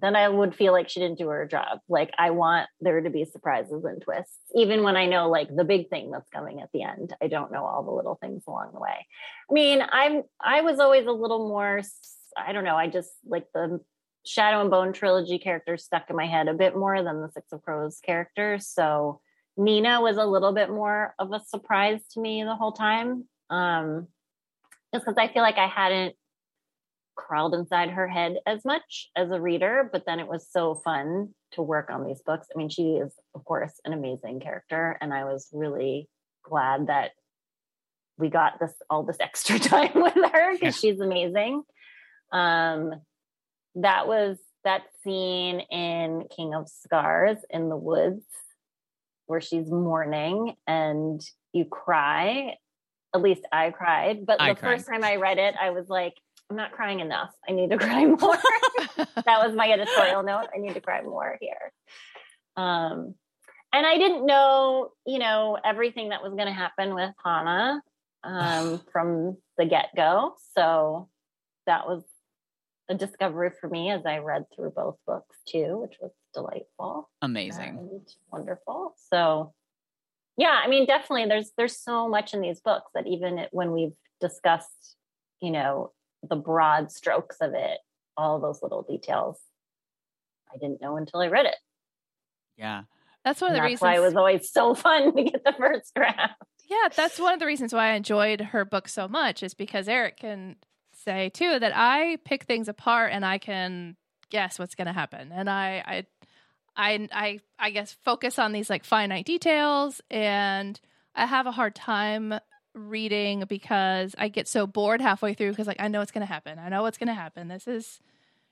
then I would feel like she didn't do her job. Like I want there to be surprises and twists even when I know like the big thing that's coming at the end. I don't know all the little things along the way. I mean, I'm I was always a little more I don't know, I just like the Shadow and Bone trilogy characters stuck in my head a bit more than the Six of Crows characters. So Nina was a little bit more of a surprise to me the whole time. Um, just because I feel like I hadn't crawled inside her head as much as a reader, but then it was so fun to work on these books. I mean, she is, of course, an amazing character, and I was really glad that we got this all this extra time with her because she's amazing. Um, that was that scene in King of Scars in the woods where she's mourning and you cry. At least I cried. But
I
the
cried.
first time I read it, I was like, I'm not crying enough. I need to cry more. that was my editorial note. I need to cry more here. Um, and I didn't know, you know, everything that was going to happen with Hanne um, from the get go. So that was a discovery for me as I read through both books too, which was delightful.
Amazing.
wonderful. So yeah, I mean definitely there's there's so much in these books that even when we've discussed, you know, the broad strokes of it, all those little details I didn't know until I read it.
Yeah.
That's one of
And
the
that's
reasons
why it was always so fun to get the first draft.
Yeah, that's one of the reasons why I enjoyed her book so much is because Eric can say too that I pick things apart and I can guess what's going to happen, and I, I, I, I, I guess focus on these like finite details, and I have a hard time reading because I get so bored halfway through because like I know what's going to happen, I know what's going to happen. This is,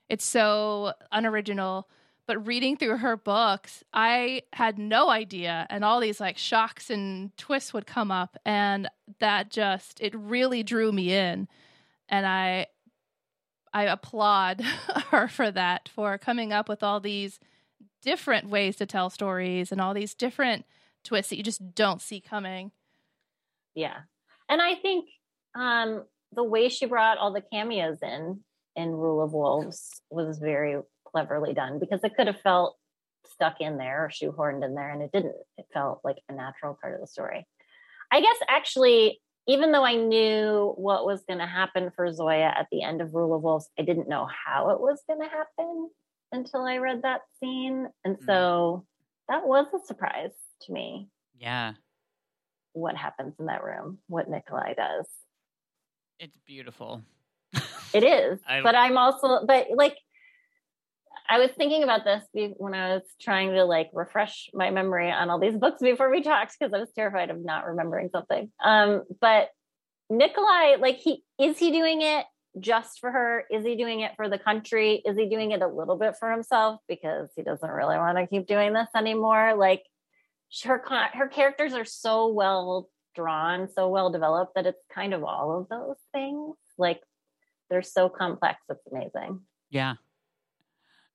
it's so unoriginal but reading through her books, I had no idea, and all these like shocks and twists would come up, and that just it really drew me in, and I I applaud her for that for coming up with all these different ways to tell stories and all these different twists that you just don't see coming.
Yeah. And I think um the way she brought all the cameos in in Rule of Wolves was very cleverly done because it could have felt stuck in there or shoehorned in there and it didn't. It felt like a natural part of the story. I guess actually, even though I knew what was going to happen for Zoya at the end of Rule of Wolves, I didn't know how it was going to happen until I read that scene. And so that was a surprise to me
Yeah.
What happens in that room, what Nikolai does.
It's beautiful.
It is,
I-
but I'm also, but like, I was thinking about this when I was trying to like refresh my memory on all these books before we talked because I was terrified of not remembering something. Um, but Nikolai, like, he is he doing it just for her? Is he doing it for the country? Is he doing it a little bit for himself because he doesn't really want to keep doing this anymore? Like, her con- her characters are so well drawn, so well developed that it's kind of all of those things. Like, they're so complex. It's amazing.
Yeah.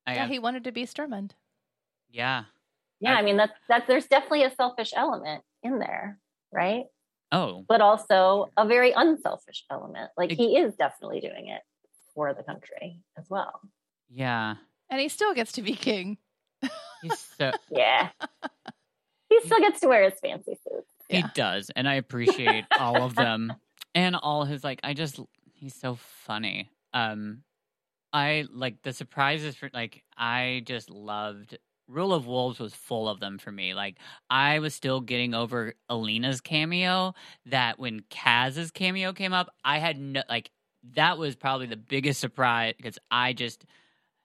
I,
Yeah, uh he wanted to be Sturmhond.
yeah.
Yeah,
I-
I mean that's that. There's definitely a selfish element in there, right?
Oh,
But also a very unselfish element. Like
Ex-
he is definitely doing it for the country as well.
yeah.
And he still gets to be king.
He's so
Yeah, he still gets to wear his fancy suit.
he
Yeah.
does, and I appreciate all of them and all his like. I just he's so funny. Um, I like the surprises for like. I just loved. Rule of Wolves was full of them for me. Like I was still getting over Alina's cameo. That when Kaz's cameo came up, I had no like. That was probably the biggest surprise because I just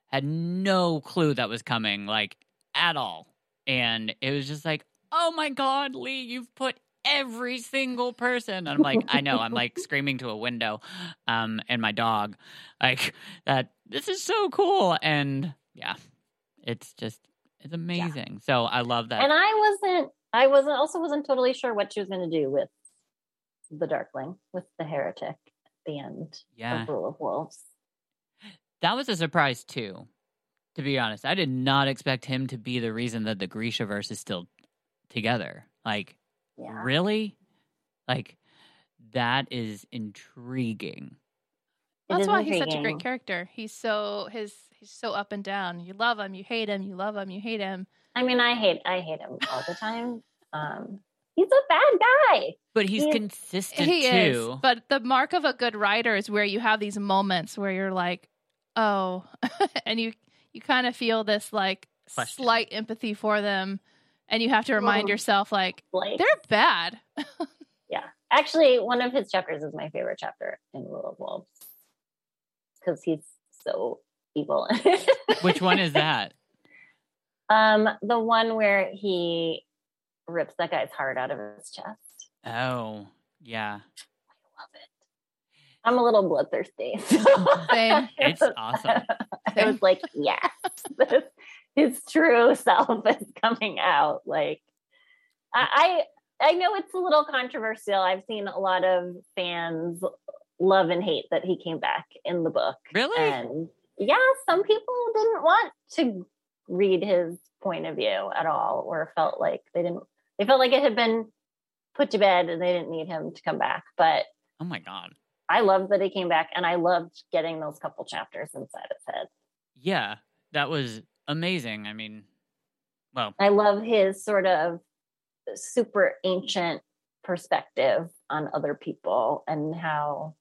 had no clue that was coming, like at all. And it was just like, oh my God, Leigh, you've put every single person. And I'm like, I know, I'm like screaming to a window, um, and my dog, like that. This is so cool, and yeah, it's just it's amazing. So I love that.
And I wasn't. I wasn't. Also, wasn't totally sure what she was going to do with the Darkling, with the heretic at the end
yeah,
of Rule of Wolves.
that was a surprise too. To be honest, I did not expect him to be the reason that the Grishaverse is still together. Like,
Yeah.
really? Like, that is intriguing.
It
That's
is
why he's such a great character. He's so his he's so up and down. You love him, you hate him, you love him, you hate him.
I mean, I hate. I hate him all the time. Um, he's a bad guy.
But he's
He-
consistent
he
too.
is. But the mark of a good writer is where you have these moments where you're like, oh, and you you kind of feel this like
Question.
slight empathy for them, and you have to remind
Oh.
yourself like
Blake.
they're bad.
Yeah. Actually, one of his chapters is my favorite chapter in Rule of Wolves because he's so evil.
Which one is that?
um, the one where he rips that guy's heart out of his chest.
Oh, yeah.
I love it. I'm a little bloodthirsty.
Same.
It's awesome.
I was like, yes, this, his true self is coming out. Like, I, I I know it's a little controversial. I've seen a lot of fans love and hate that he came back in the book.
Really?
And yeah, some people didn't want to read his point of view at all, or felt like they didn't. They felt like it had been put to bed and they didn't need him to come back. But
Oh my god.
I loved that he came back, and I loved getting those couple chapters inside his head.
Yeah, that was amazing. I mean, well,
I love his sort of super ancient perspective on other people and how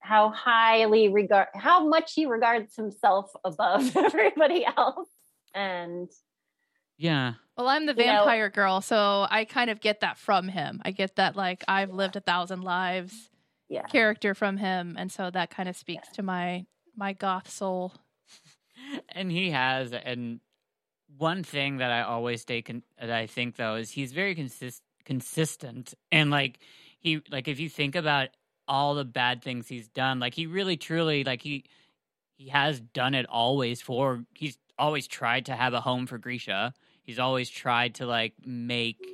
how highly regard how much he regards himself above everybody else and
yeah.
Well, I'm the
You know-
vampire girl, so I kind of get that from him. I get that like I've lived a thousand lives
yeah.
character from him, and so that kind of speaks to my my goth soul.
and he has and one thing that i always stay con- that i think though is he's very consist- consistent. And like he like if you think about all the bad things he's done like he really truly like he he has done it always for he's always tried to have a home for grisha. He's always tried to like make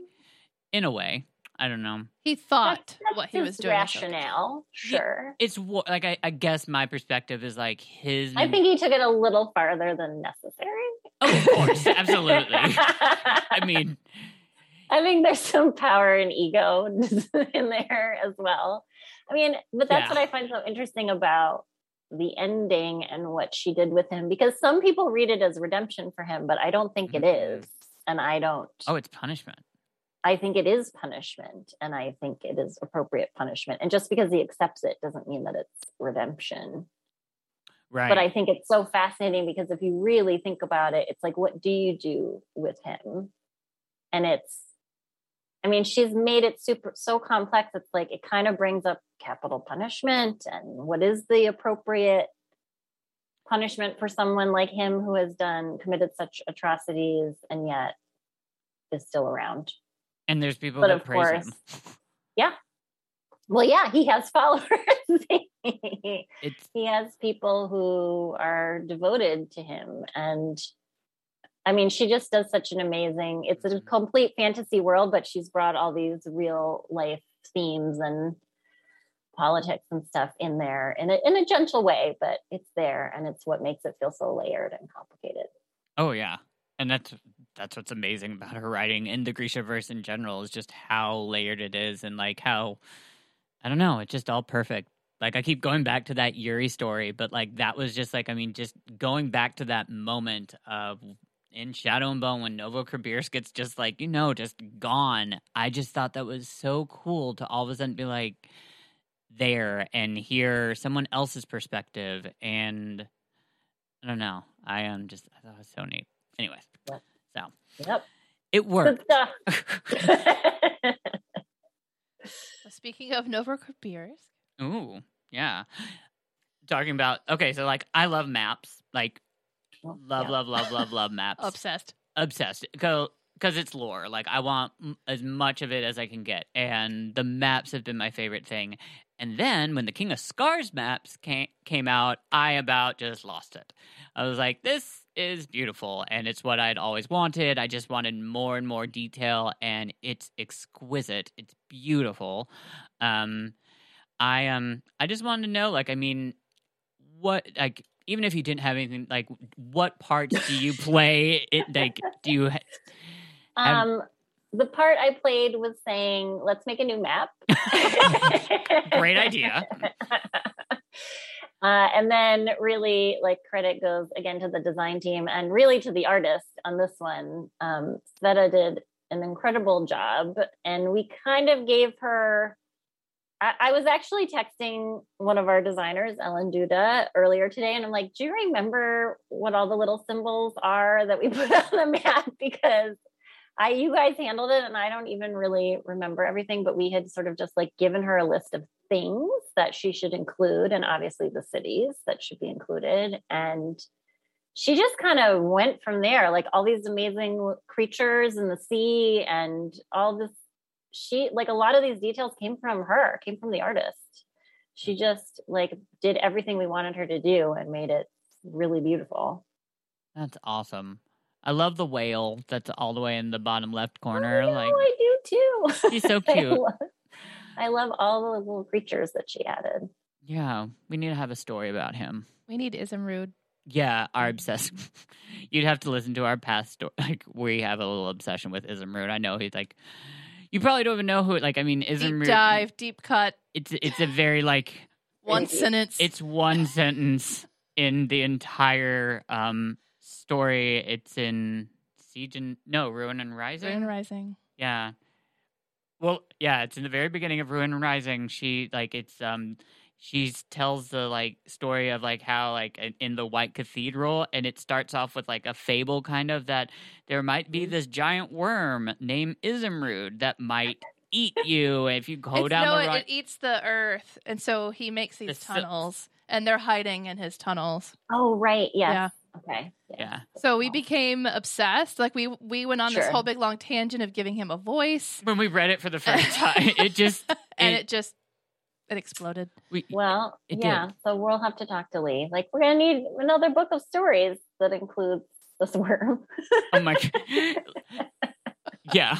in a way i don't know
He thought
That's
what he
his
was doing.
rationale sure
it's wha- like I, I guess my perspective is like his
i think he took it a little farther than necessary
oh, of course absolutely i mean
I think there's some power and ego in there as well. I mean, but that's
Yeah.
what I find so interesting about the ending and what she did with him because some people read it as redemption for him, but I don't think it
Mhm.
is. And I don't.
oh it's punishment
I think it is punishment and I think it is appropriate punishment. And just because he accepts it doesn't mean that it's redemption.
right
But I think it's so fascinating because if you really think about it, it's like, what do you do with him? And it's, I mean, she's made it super so complex. It's like it kind of brings up capital punishment and what is the appropriate punishment for someone like him who has done committed such atrocities and yet is still around.
And there's people
But
that
of
praise
course,
him. Yeah.
Well, yeah, he has followers.
It's
he has people who are devoted to him and i mean she just does such an amazing it's a
Mhm.
complete fantasy world but she's brought all these real life themes and politics and stuff in there in a, in a gentle way but it's there and it's what makes it feel so layered and complicated
oh yeah, and that's that's what's amazing about her writing in the Grishaverse in general is just how layered it is and like how I don't know, it's just all perfect. Like I keep going back to that Yuri story, but like that was just like I mean, just going back to that moment of in Shadow and Bone when Novokribirsk gets just like you know just gone. I just thought that was so cool to all of a sudden be like there and hear someone else's perspective and I don't know. I am just I thought it was so neat. Anyways. So
yep
it
good
worked.
stuff
So speaking of Novokribirsk,
Ooh, yeah. Talking about okay, so like I love maps, like love,
Yeah.
love, love, love, love maps.
obsessed.
Obsessed, Go because it's lore. Like I want m- as much of it as I can get, and the maps have been my favorite thing. And then when the King of Scars maps came came out, I about just lost it. I was like, this is beautiful, and it's what I'd always wanted. I just wanted more and more detail, and it's exquisite. It's beautiful. Um, I um, I just wanted to know, like, I mean, what like even if you didn't have anything like what parts do you play it like do you
um the part i played was saying let's make a new map
Great idea.
Uh, and then really like credit goes again to the design team and really to the artist on this one. Um, Sveta did an incredible job and we kind of gave her I, I was actually texting one of our designers, Ellen Duda, earlier today, and I'm like, "Do you remember what all the little symbols are that we put on the map?" Because I, you guys handled it, and I don't even really remember everything. But we had sort of just like given her a list of things that she should include, and obviously the cities that should be included, and she just kind of went from there, like all these amazing creatures in the sea, and all this she like a lot of these details came from her came from the artist. She just like did everything we wanted her to do and made it really beautiful.
That's awesome. I love the whale that's all the way in the bottom left corner oh,
I know,
like
i do too.
He's so cute
I love all the little creatures that she added.
Yeah, we need to have a story about him.
We need Izumrud.
Yeah, our obsessed. You'd have to listen to our past story. Like we have a little obsession with Izumrud. I know he's like. You probably don't even know who. Like, I mean, Izumrud.
Deep dive, deep cut,
It's it's a very like
one
It-
sentence.
it's one sentence in the entire um story. It's in Siege and no Ruin and Rising.
Ruin Rising.
Yeah. Well, yeah, it's in the very beginning of Ruin and Rising. She like it's um she tells the like story of like how like in- in the White Cathedral and it starts off with like a fable kind of that there might be this giant worm named Izumrud that might eat you if you go
It's-
down
no,
the
it,
right
it eats the earth, and so he makes these
The sil-
tunnels, and they're hiding in his tunnels.
Oh, right. Yes.
Yeah.
Okay.
Yeah.
So we became obsessed. Like we we went on this whole big long tangent of giving him a voice,
When we read it for the first time, it just
and
it-
it, just it exploded.
we,
Well,
It
yeah.
did.
So we'll have to talk to Leigh. Like, we're gonna need another book of stories that includes this worm.
oh my god. yeah.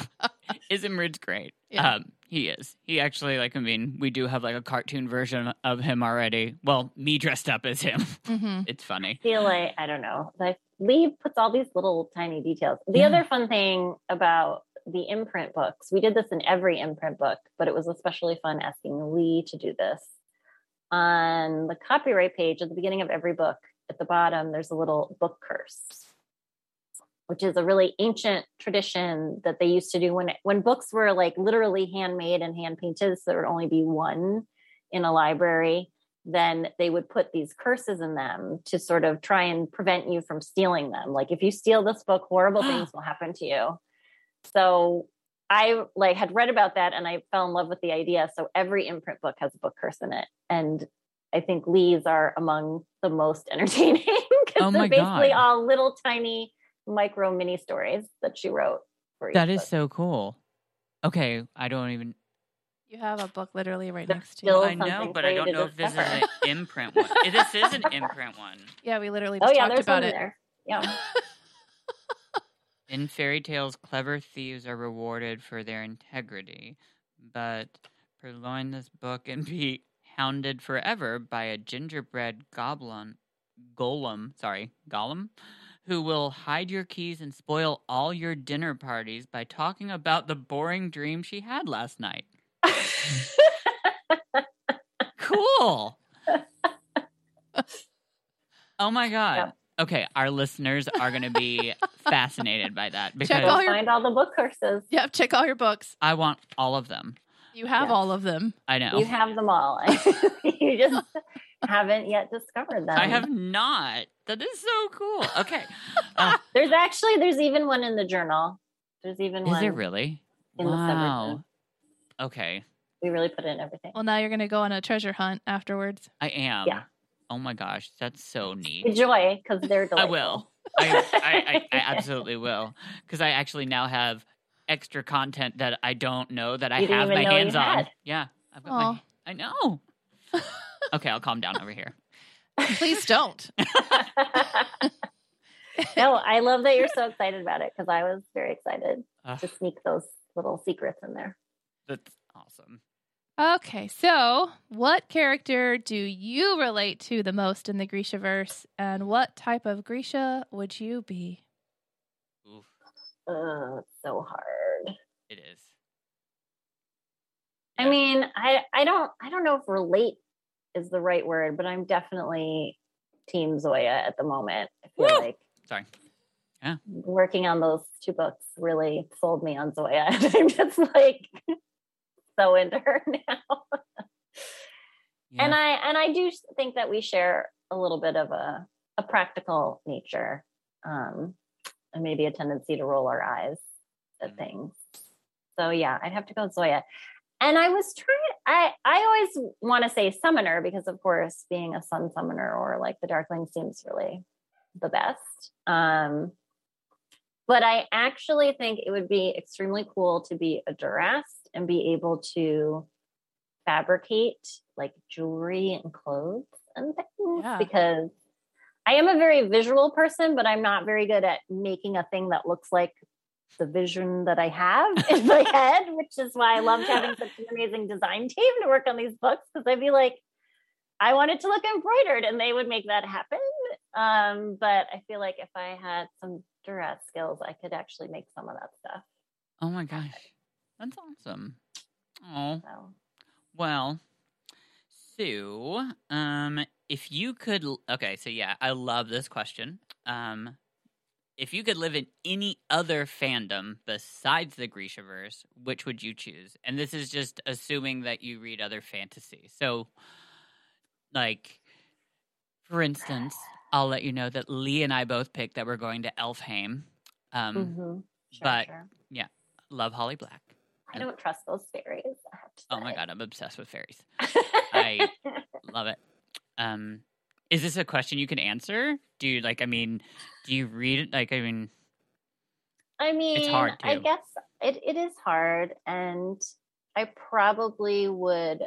Izumrud's great.
Yeah.
Um he is. He actually like I mean, we do have like a cartoon version of him already. Well, me dressed up as him.
hmm
It's funny.
feel like I don't know. Like Leigh puts all these little tiny details. The
Yeah.
other fun thing about the imprint books, we did this in every imprint book, but it was especially fun asking Leigh to do this. On the copyright page at the beginning of every book, at the bottom, there's a little book curse, which is a really ancient tradition that they used to do when when books were like literally handmade and hand painted. So there would only be one in a library then they would put these curses in them to sort of try and prevent you from stealing them. Like if you steal this book, horrible things will happen to you. So I like had read about that and I fell in love with the idea. So every imprint book has a book curse in it. And I think Leigh's are among the most entertaining because
Oh
they're basically
God.
all little tiny micro mini stories that she wrote for each
That is
book.
so cool. Okay, I don't even
You have a book literally right
There's
next to you.
I know, but I don't know if this is an imprint one. This is an imprint one.
Yeah, we literally
Oh
just
yeah,
talked about it.
there. Yeah.
In fairy tales, clever thieves are rewarded for their integrity, but purloin this book and be hounded forever by a gingerbread goblin, golem, sorry, golem, who will hide your keys and spoil all your dinner parties by talking about the boring dream she had last night. Cool. oh my god.
Yeah.
Okay, our listeners are going to be fascinated by that because
Check all your-
Find all the book curses.
Yep, check all your books.
I want all of them.
You have
Yeah.
all of them.
I know.
You have them all. you just haven't yet discovered them.
I have not. That is so cool. Okay. Uh,
There's actually there's even one in the journal. There's even
is
one.
Is there really?
in
wow.
subversion.
Okay.
We really put in everything.
Well, now you're going to go on a treasure hunt afterwards.
I am.
Yeah.
Oh my gosh, that's so neat.
Enjoy because they're
I will. I, I, I, I absolutely will. Because I actually now have extra content that I don't know that I
You
have my hands on. Yeah. I've got
Aw.
my, I know. Okay, I'll calm down over here.
Please don't.
no, I love that you're so excited about it because I was very excited
Ugh,
to sneak those little secrets in there.
that's awesome.
Okay, so what character do you relate to the most in the Grishaverse, and what type of Grisha would you be?
Oof,
Oh, so hard.
it is.
I mean, I I don't I don't know if relate is the right word, but I'm definitely team Zoya at the moment. I feel
Woo!
like
Sorry. Yeah.
Working on those two books really sold me on Zoya. I'm just like so into her now.
Yeah.
And I and I do think that we share a little bit of a a practical nature. Um and maybe a tendency to roll our eyes at
Mm.
things. So yeah, I'd have to go with Zoya. And I was trying I I always want to say summoner because of course being a sun summoner or like the darkling seems really the best. Um but I actually think it would be extremely cool to be a Durast and be able to fabricate like jewelry and clothes and things
Yeah.
because I am a very visual person, but I'm not very good at making a thing that looks like the vision that I have in my head, which is why I loved having such an amazing design team to work on these books because I'd be like, I wanted to look embroidered and they would make that happen. Um, but I feel like if I had some Durast skills, I could actually make some of that stuff.
Oh my gosh. That's awesome. Oh.
So
Well, Sue, um, if you could, okay, so yeah, I love this question. Um, if you could live in any other fandom besides the Grishaverse, which would you choose? And this is just assuming that you read other fantasy. So, like, for instance, I'll let you know that Leigh and I both picked that we're going to Elfhame. Um,
mhm. Sure,
but-
sure.
Love Holly Black.
I don't trust those fairies. I have to
Oh my god, I'm obsessed with fairies. I- Love it. Um, is this a question you can answer? Do you like? I mean, do you read it? Like, I mean,
I mean, it's
hard,
I guess it, it is hard. And I probably would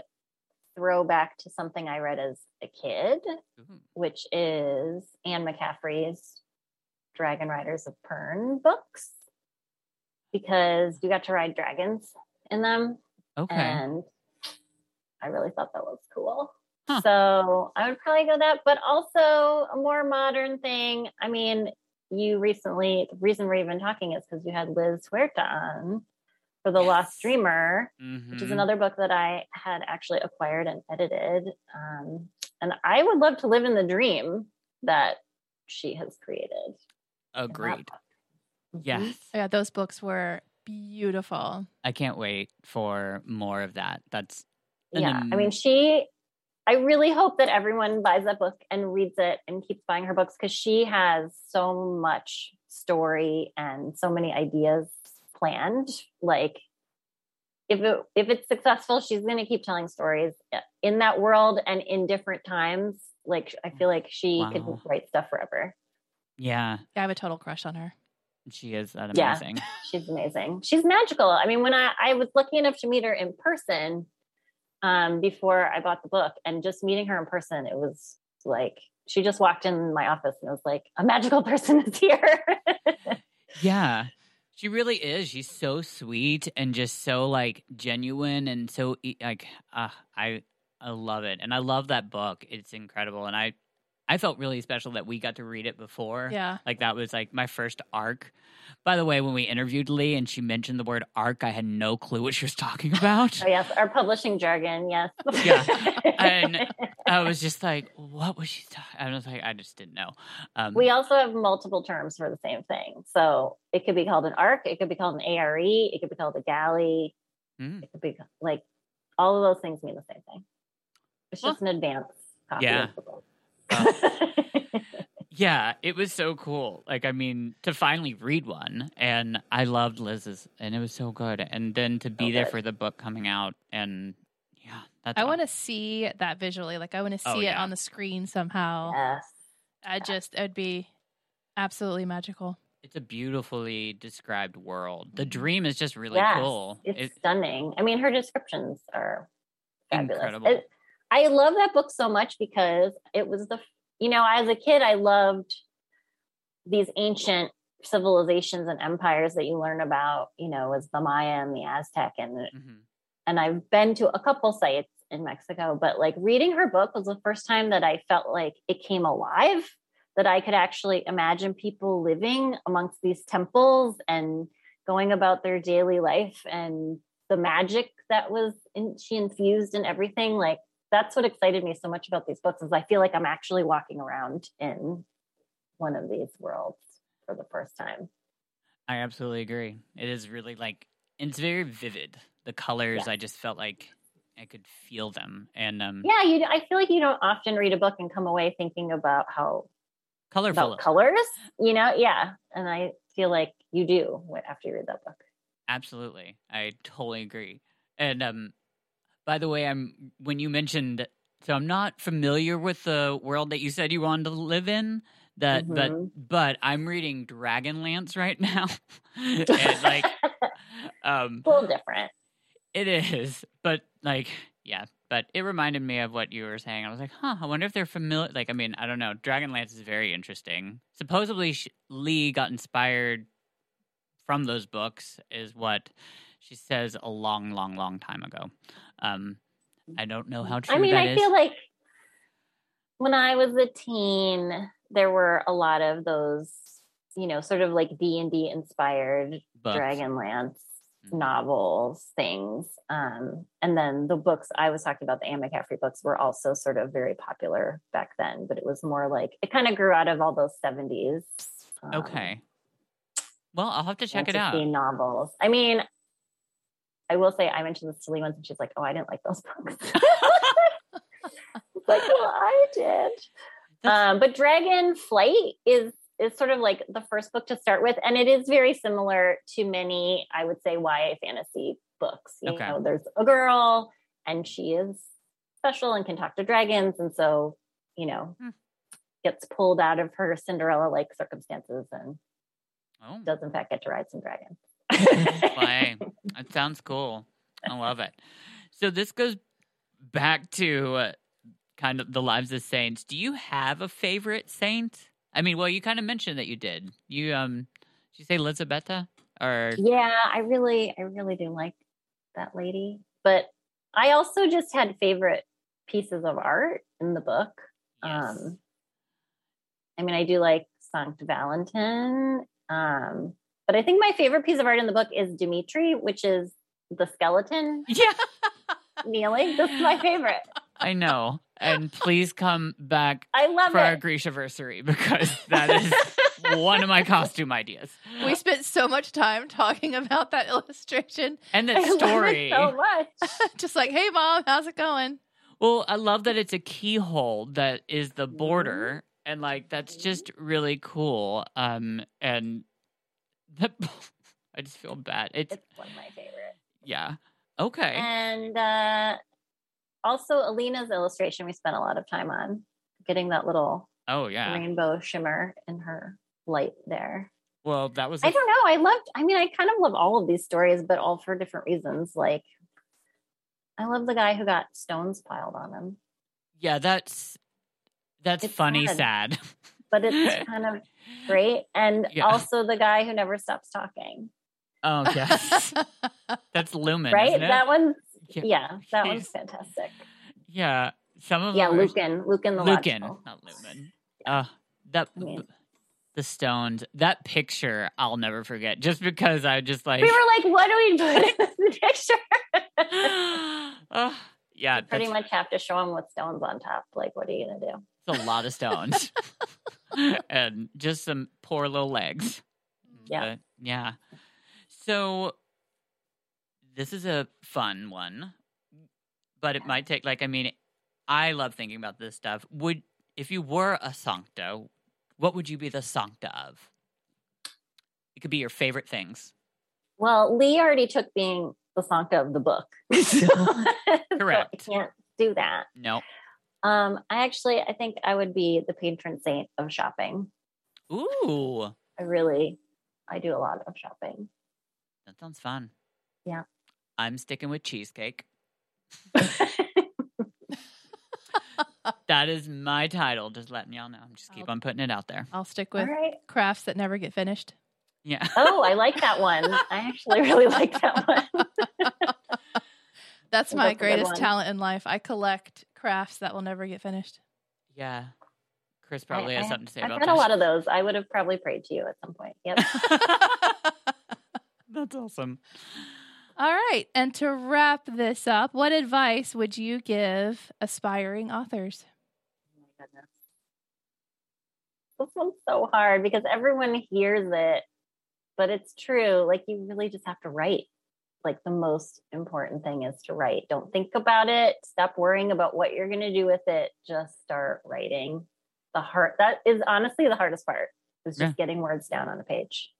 throw back to something I read as a kid,
ooh,
which is Anne McCaffrey's Dragon Riders of Pern books, because you got to ride dragons in them.
okay.
And I really thought that was cool.
Huh.
So I would probably go that, but also a more modern thing. I mean, you recently, the reason we're even talking is because you had Lizz Huerta on for The
Yes.
Lost Dreamer, which is
Mhm.
another book that I had actually acquired and edited. Um, and I would love to live in the dream that she has created. in that
Agreed.
book.
Yes,
Yeah, those books were beautiful.
I can't wait for more of that. That's an
yeah i mean she i really hope that everyone buys that book and reads it and keeps buying her books because she has so much story and so many ideas planned like if it if it's successful she's going to keep telling stories uh, in that world and in different times like i feel like she
Wow.
could write stuff forever
yeah,
Yeah, I have a total crush on her.
she is that
Yeah.
amazing.
she's amazing she's magical i mean when i i was lucky enough to meet her in person um before i bought the book and just meeting her in person it was like she just walked in my office and was like a magical person is here
Yeah. She really is. She's so sweet and just so like genuine and so like uh, I I love it. And I love that book. It's incredible and I I felt really special that we got to read it before.
Yeah.
Like that was like my first arc. By the way, when we interviewed Leigh and she mentioned the word arc, I had no clue what she was talking about.
oh yes our publishing jargon yes
Yeah. And I was just like, what was she talking? I was like, I just didn't know. Um,
we also have multiple terms for the same thing so it could be called an arc it could be called an are it could be called a galley
Mm.
it could be like all of those things mean the same thing it's
Well,
just an advance copy
yeah.
of the book
Yeah, it was so cool. Like, I mean, to finally read one, and I loved Lizz's, and it was so good. And then to be
So
there
good.
for the book coming out, and yeah, that's.
I
aw-
want to see that visually. Like, I want to see
Oh,
it on the screen somehow.
yes
I just, it'd be absolutely magical.
It's a beautifully described world. The
Mhm.
dream is just really
Yes,
cool.
It's
It-
stunning. I mean, her descriptions are fabulous.
Incredible.
It- I love that book so much because it was the, you know, as a kid, I loved these ancient civilizations and empires that you learn about, you know, as the Maya and the Aztec. And,
Mhm.
and I've been to a couple sites in Mexico, but like reading her book was the first time that I felt like it came alive, that I could actually imagine people living amongst these temples and going about their daily life and the magic that was in, she infused in everything. Like that's what excited me so much about these books is I feel like I'm actually walking around in one of these worlds for the first time.
I absolutely agree. It is really like it's very vivid. The colors,
Yes.
I just felt like I could feel them, and um,
Yeah, you. I feel like you don't often read a book and come away thinking about how
colorful.
about colors. You know, yeah, and I feel like you do after you read that book.
Absolutely. I totally agree. And um by the way, I'm when you mentioned so I'm not familiar with the world that you said you wanted to live in. That
Mhm.
but but I'm reading Dragonlance right now. and like um
a little different.
it is. But like yeah, but it reminded me of what you were saying. I was like, huh, I wonder if they're familiar. Like, I mean, I don't know. Dragonlance is very interesting. Supposedly, Leigh got inspired from those books is what she says a long, long, long time ago. Um, I don't know how true
I mean, I
is.
feel like when I was a teen, there were a lot of those, you know, sort of like D and D inspired. Dragonlance
Mhm.
novels, things. Um, and then the books I was talking about, the Anne McCaffrey books, were also sort of very popular back then. But it was more like it kind of grew out of all those seventies. um,
Okay. Well, I'll have to check it out.
Novels. I mean, I will say I mentioned the silly ones, and she's like, "Oh, I didn't like those books." Like, well, I did. Um, but Dragon Flight is is sort of like the first book to start with, and it is very similar to many, I would say, YA fantasy books. You
Okay.
know, there's a girl, and she is special and can talk to dragons, and so you know,
Hmm.
gets pulled out of her Cinderella like circumstances and
Oh,
does in fact get to ride some dragons.
Play. That sounds cool. I love it. So this goes back to uh, kind of the lives of saints. Do you have a favorite saint? I mean, well, you kind of mentioned that you did. You um, did you say Elizabetta or
Yeah, I really, I really do like that lady. But I also just had favorite pieces of art in the book.
Yes.
Um, I mean, I do like Sankt Valentin. Um, but I think my favorite piece of art in the book is Dimitri, which is the skeleton
yeah,
kneeling. This is my favorite.
I know. And please come back
I love
for our
it.
Grishaversary because that is one of my costume ideas.
We spent so much time talking about that illustration.
And
I
the
love
story.
it so much.
Just like, hey, mom, how's it going?
Well, I love that it's a keyhole that is the
Mm-hmm.
border, and like that's just really cool. Um, and the, I just feel bad. It's
It's one of my favorites.
yeah, okay,
And uh, also Alina's illustration, we spent a lot of time on getting that little
oh yeah.
rainbow shimmer in her light there.
Well, that was
I don't know. I loved, I mean, I kind of love all of these stories, but all for different reasons. Like, I love the guy who got stones piled on him,
yeah. That's that's
It's
funny,
sad.
sad.
but it's kind of great. And
Yeah.
also the guy who never stops talking,
Oh yes, that's Lumen,
right?
isn't it?
That one's,
Yeah.
yeah, that one's fantastic.
yeah. Some of
Yeah, Lukin, Lukin the
Lukin,
Logical.
not Lumen. Uh, that
I mean-
the stones. That picture, I'll never forget. Just because I just like
We were like, what do we put in the picture?
uh, yeah,
pretty much have to show them with stones on top. Like, what are you gonna do?
It's a lot of stones, and just some poor little legs.
Yeah.
But, yeah. So this is a fun one, but it might take like I mean, I love thinking about this stuff. Would if you were a sancta, what would you be the sancta of? It could be your favorite things.
Well, Leigh already took being the sancta of the book. So-
Correct.
so I can't do that.
No.
Um, I actually, I think I would be the patron saint of shopping.
Ooh,
I really, I do a lot of shopping.
that sounds fun.
Yeah.
I'm sticking with cheesecake. That is my title. Just letting y'all know. I'm just keep
I'll-
on putting it out there.
I'll stick with
right.
crafts that never get finished.
Yeah.
Oh, I like that one. I actually really like that one.
That's
That's
my
a
greatest talent in life. I collect crafts that will never get finished.
Yeah. Chris probably
I,
has
I-
something to say
I've
about
got
that.
a lot of those. I would have probably prayed to you at some point. Yep.
That's awesome.
All right. And to wrap this up, what advice would you give aspiring authors?
Oh my goodness. This one's so hard because everyone hears it, but it's true. Like you really just have to write. Like the most important thing is to write. Don't think about it. Stop worrying about what you're going to do with it. Just start writing. The heart that is honestly the hardest part is just getting words down on a page.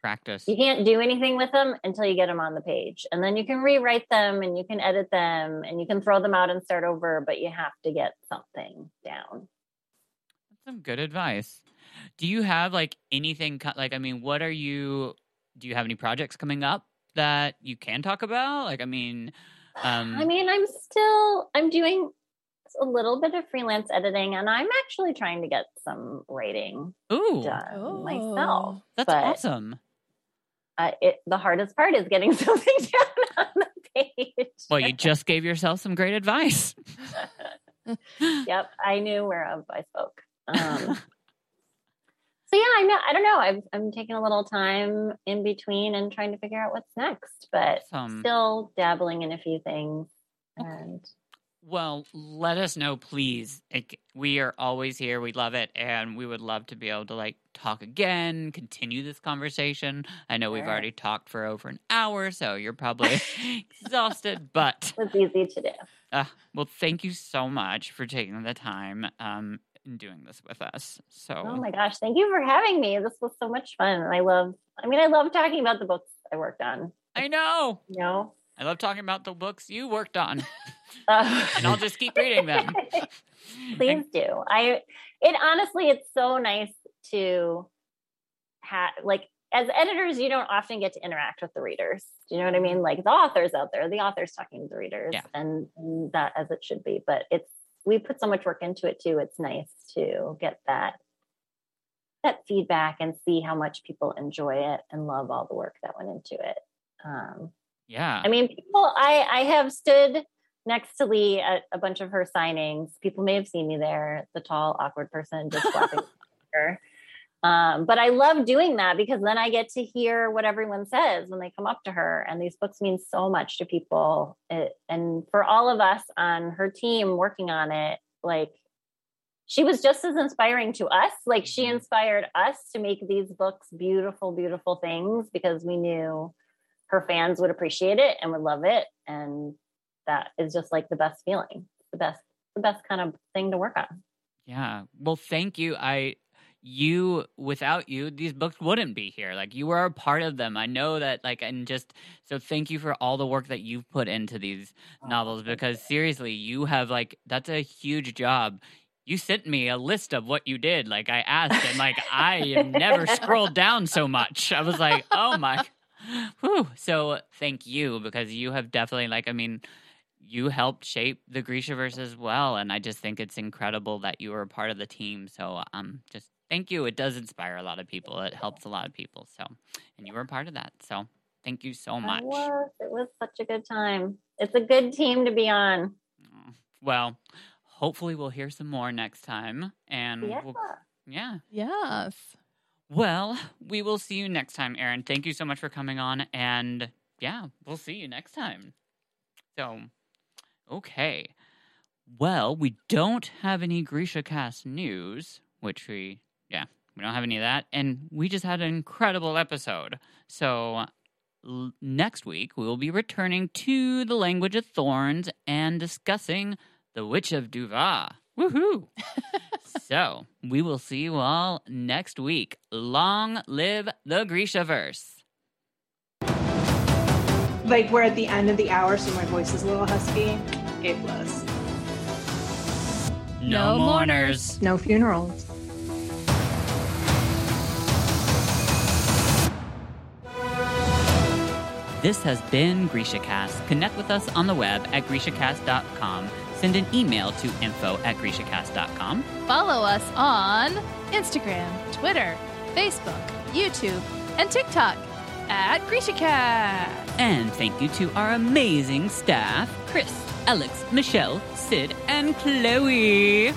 Practice.
You can't do anything with them until you get them on the page. And then you can rewrite them and you can edit them and you can throw them out and start over, but you have to get something down.
That's some good advice. Do you have like anything like I mean, what are you do you have any projects coming up that you can talk about? Like I mean, um
I mean, I'm still I'm doing a little bit of freelance editing and I'm actually trying to get some writing
ooh,
done
Oh.
myself.
that's
but
awesome.
uh, it, the hardest part is getting something down on the page.
Well, you just gave yourself some great advice.
yep, I knew whereof I spoke. Um, so yeah, I know. I don't know. I've, I'm taking a little time in between and trying to figure out what's next, but
Awesome.
still dabbling in a few things. And
Well, let us know, please. We are always here. We love it, and we would love to be able to like talk again, continue this conversation. I know we've already talked for over an hour, so you're probably exhausted. But
it was easy to do.
uh, well, thank you so much for taking the time um, and doing this with us. So,
Oh my gosh, thank you for having me. This was so much fun. I love. I mean, I love talking about the books I worked on.
I know
You know.
I love talking about the books you worked on,
Uh,
and I'll just keep reading them.
please do i it honestly it's so nice to have like as editors you don't often get to interact with the readers do you know what i mean like the authors out there the authors talking to the readers
Yeah.
and, and that as it should be but it's we put so much work into it too it's nice to get that that feedback and see how much people enjoy it and love all the work that went into it um
Yeah.
I mean, people, I, I have stood next to Leigh at a bunch of her signings. People may have seen me there, the tall, awkward person just flapping her. Um, but I love doing that because then I get to hear what everyone says when they come up to her. And these books mean so much to people. It, and for all of us on her team working on it, like she was just as inspiring to us. Like she inspired us to make these books beautiful, beautiful things because we knew her fans would appreciate it and would love it and that is just like the best feeling the best the best kind of thing to work on
Yeah. Well, thank you. I you without you these books wouldn't be here. Like you were a part of them. I know that like and just so thank you for all the work that you've put into these novels because seriously, you have like that's a huge job. You sent me a list of what you did. Like I asked and like I have never scrolled down so much. I was like, "Oh my Whew. So thank you because you have definitely like I mean you helped shape the Grishaverse as well, and I just think it's incredible that you were a part of the team. So um, just thank you. It does inspire a lot of people. It helps a lot of people. So, and you were a part of that. So thank you so
it
much.
was it was such a good time it's a good team to be on
Oh, Well, hopefully we'll hear some more next time, and
yeah
we'll, yeah.
Yes.
Well, we will see you next time, Erin. Thank you so much for coming on, and yeah, we'll see you next time. So, okay. Well, we don't have any Grisha cast news, which we, yeah, we don't have any of that, and we just had an incredible episode. So, l- next week we will be returning to the language of thorns and discussing the Witch of Duva. Woohoo! so, we will see you all next week. Long live the Grishaverse.
Like we're at the end of the hour, so my voice is a little husky. It was.
No,
No
mourners.
No funerals.
This has been GrishaCast. Connect with us on the web at GrishaCast.com. Send an email to info at GrishaCast.com.
Follow us on Instagram, Twitter, Facebook, YouTube, and TikTok at GrishaCast.
And thank you to our amazing staff Chris, Alex, Michelle, Sid, and Chloe.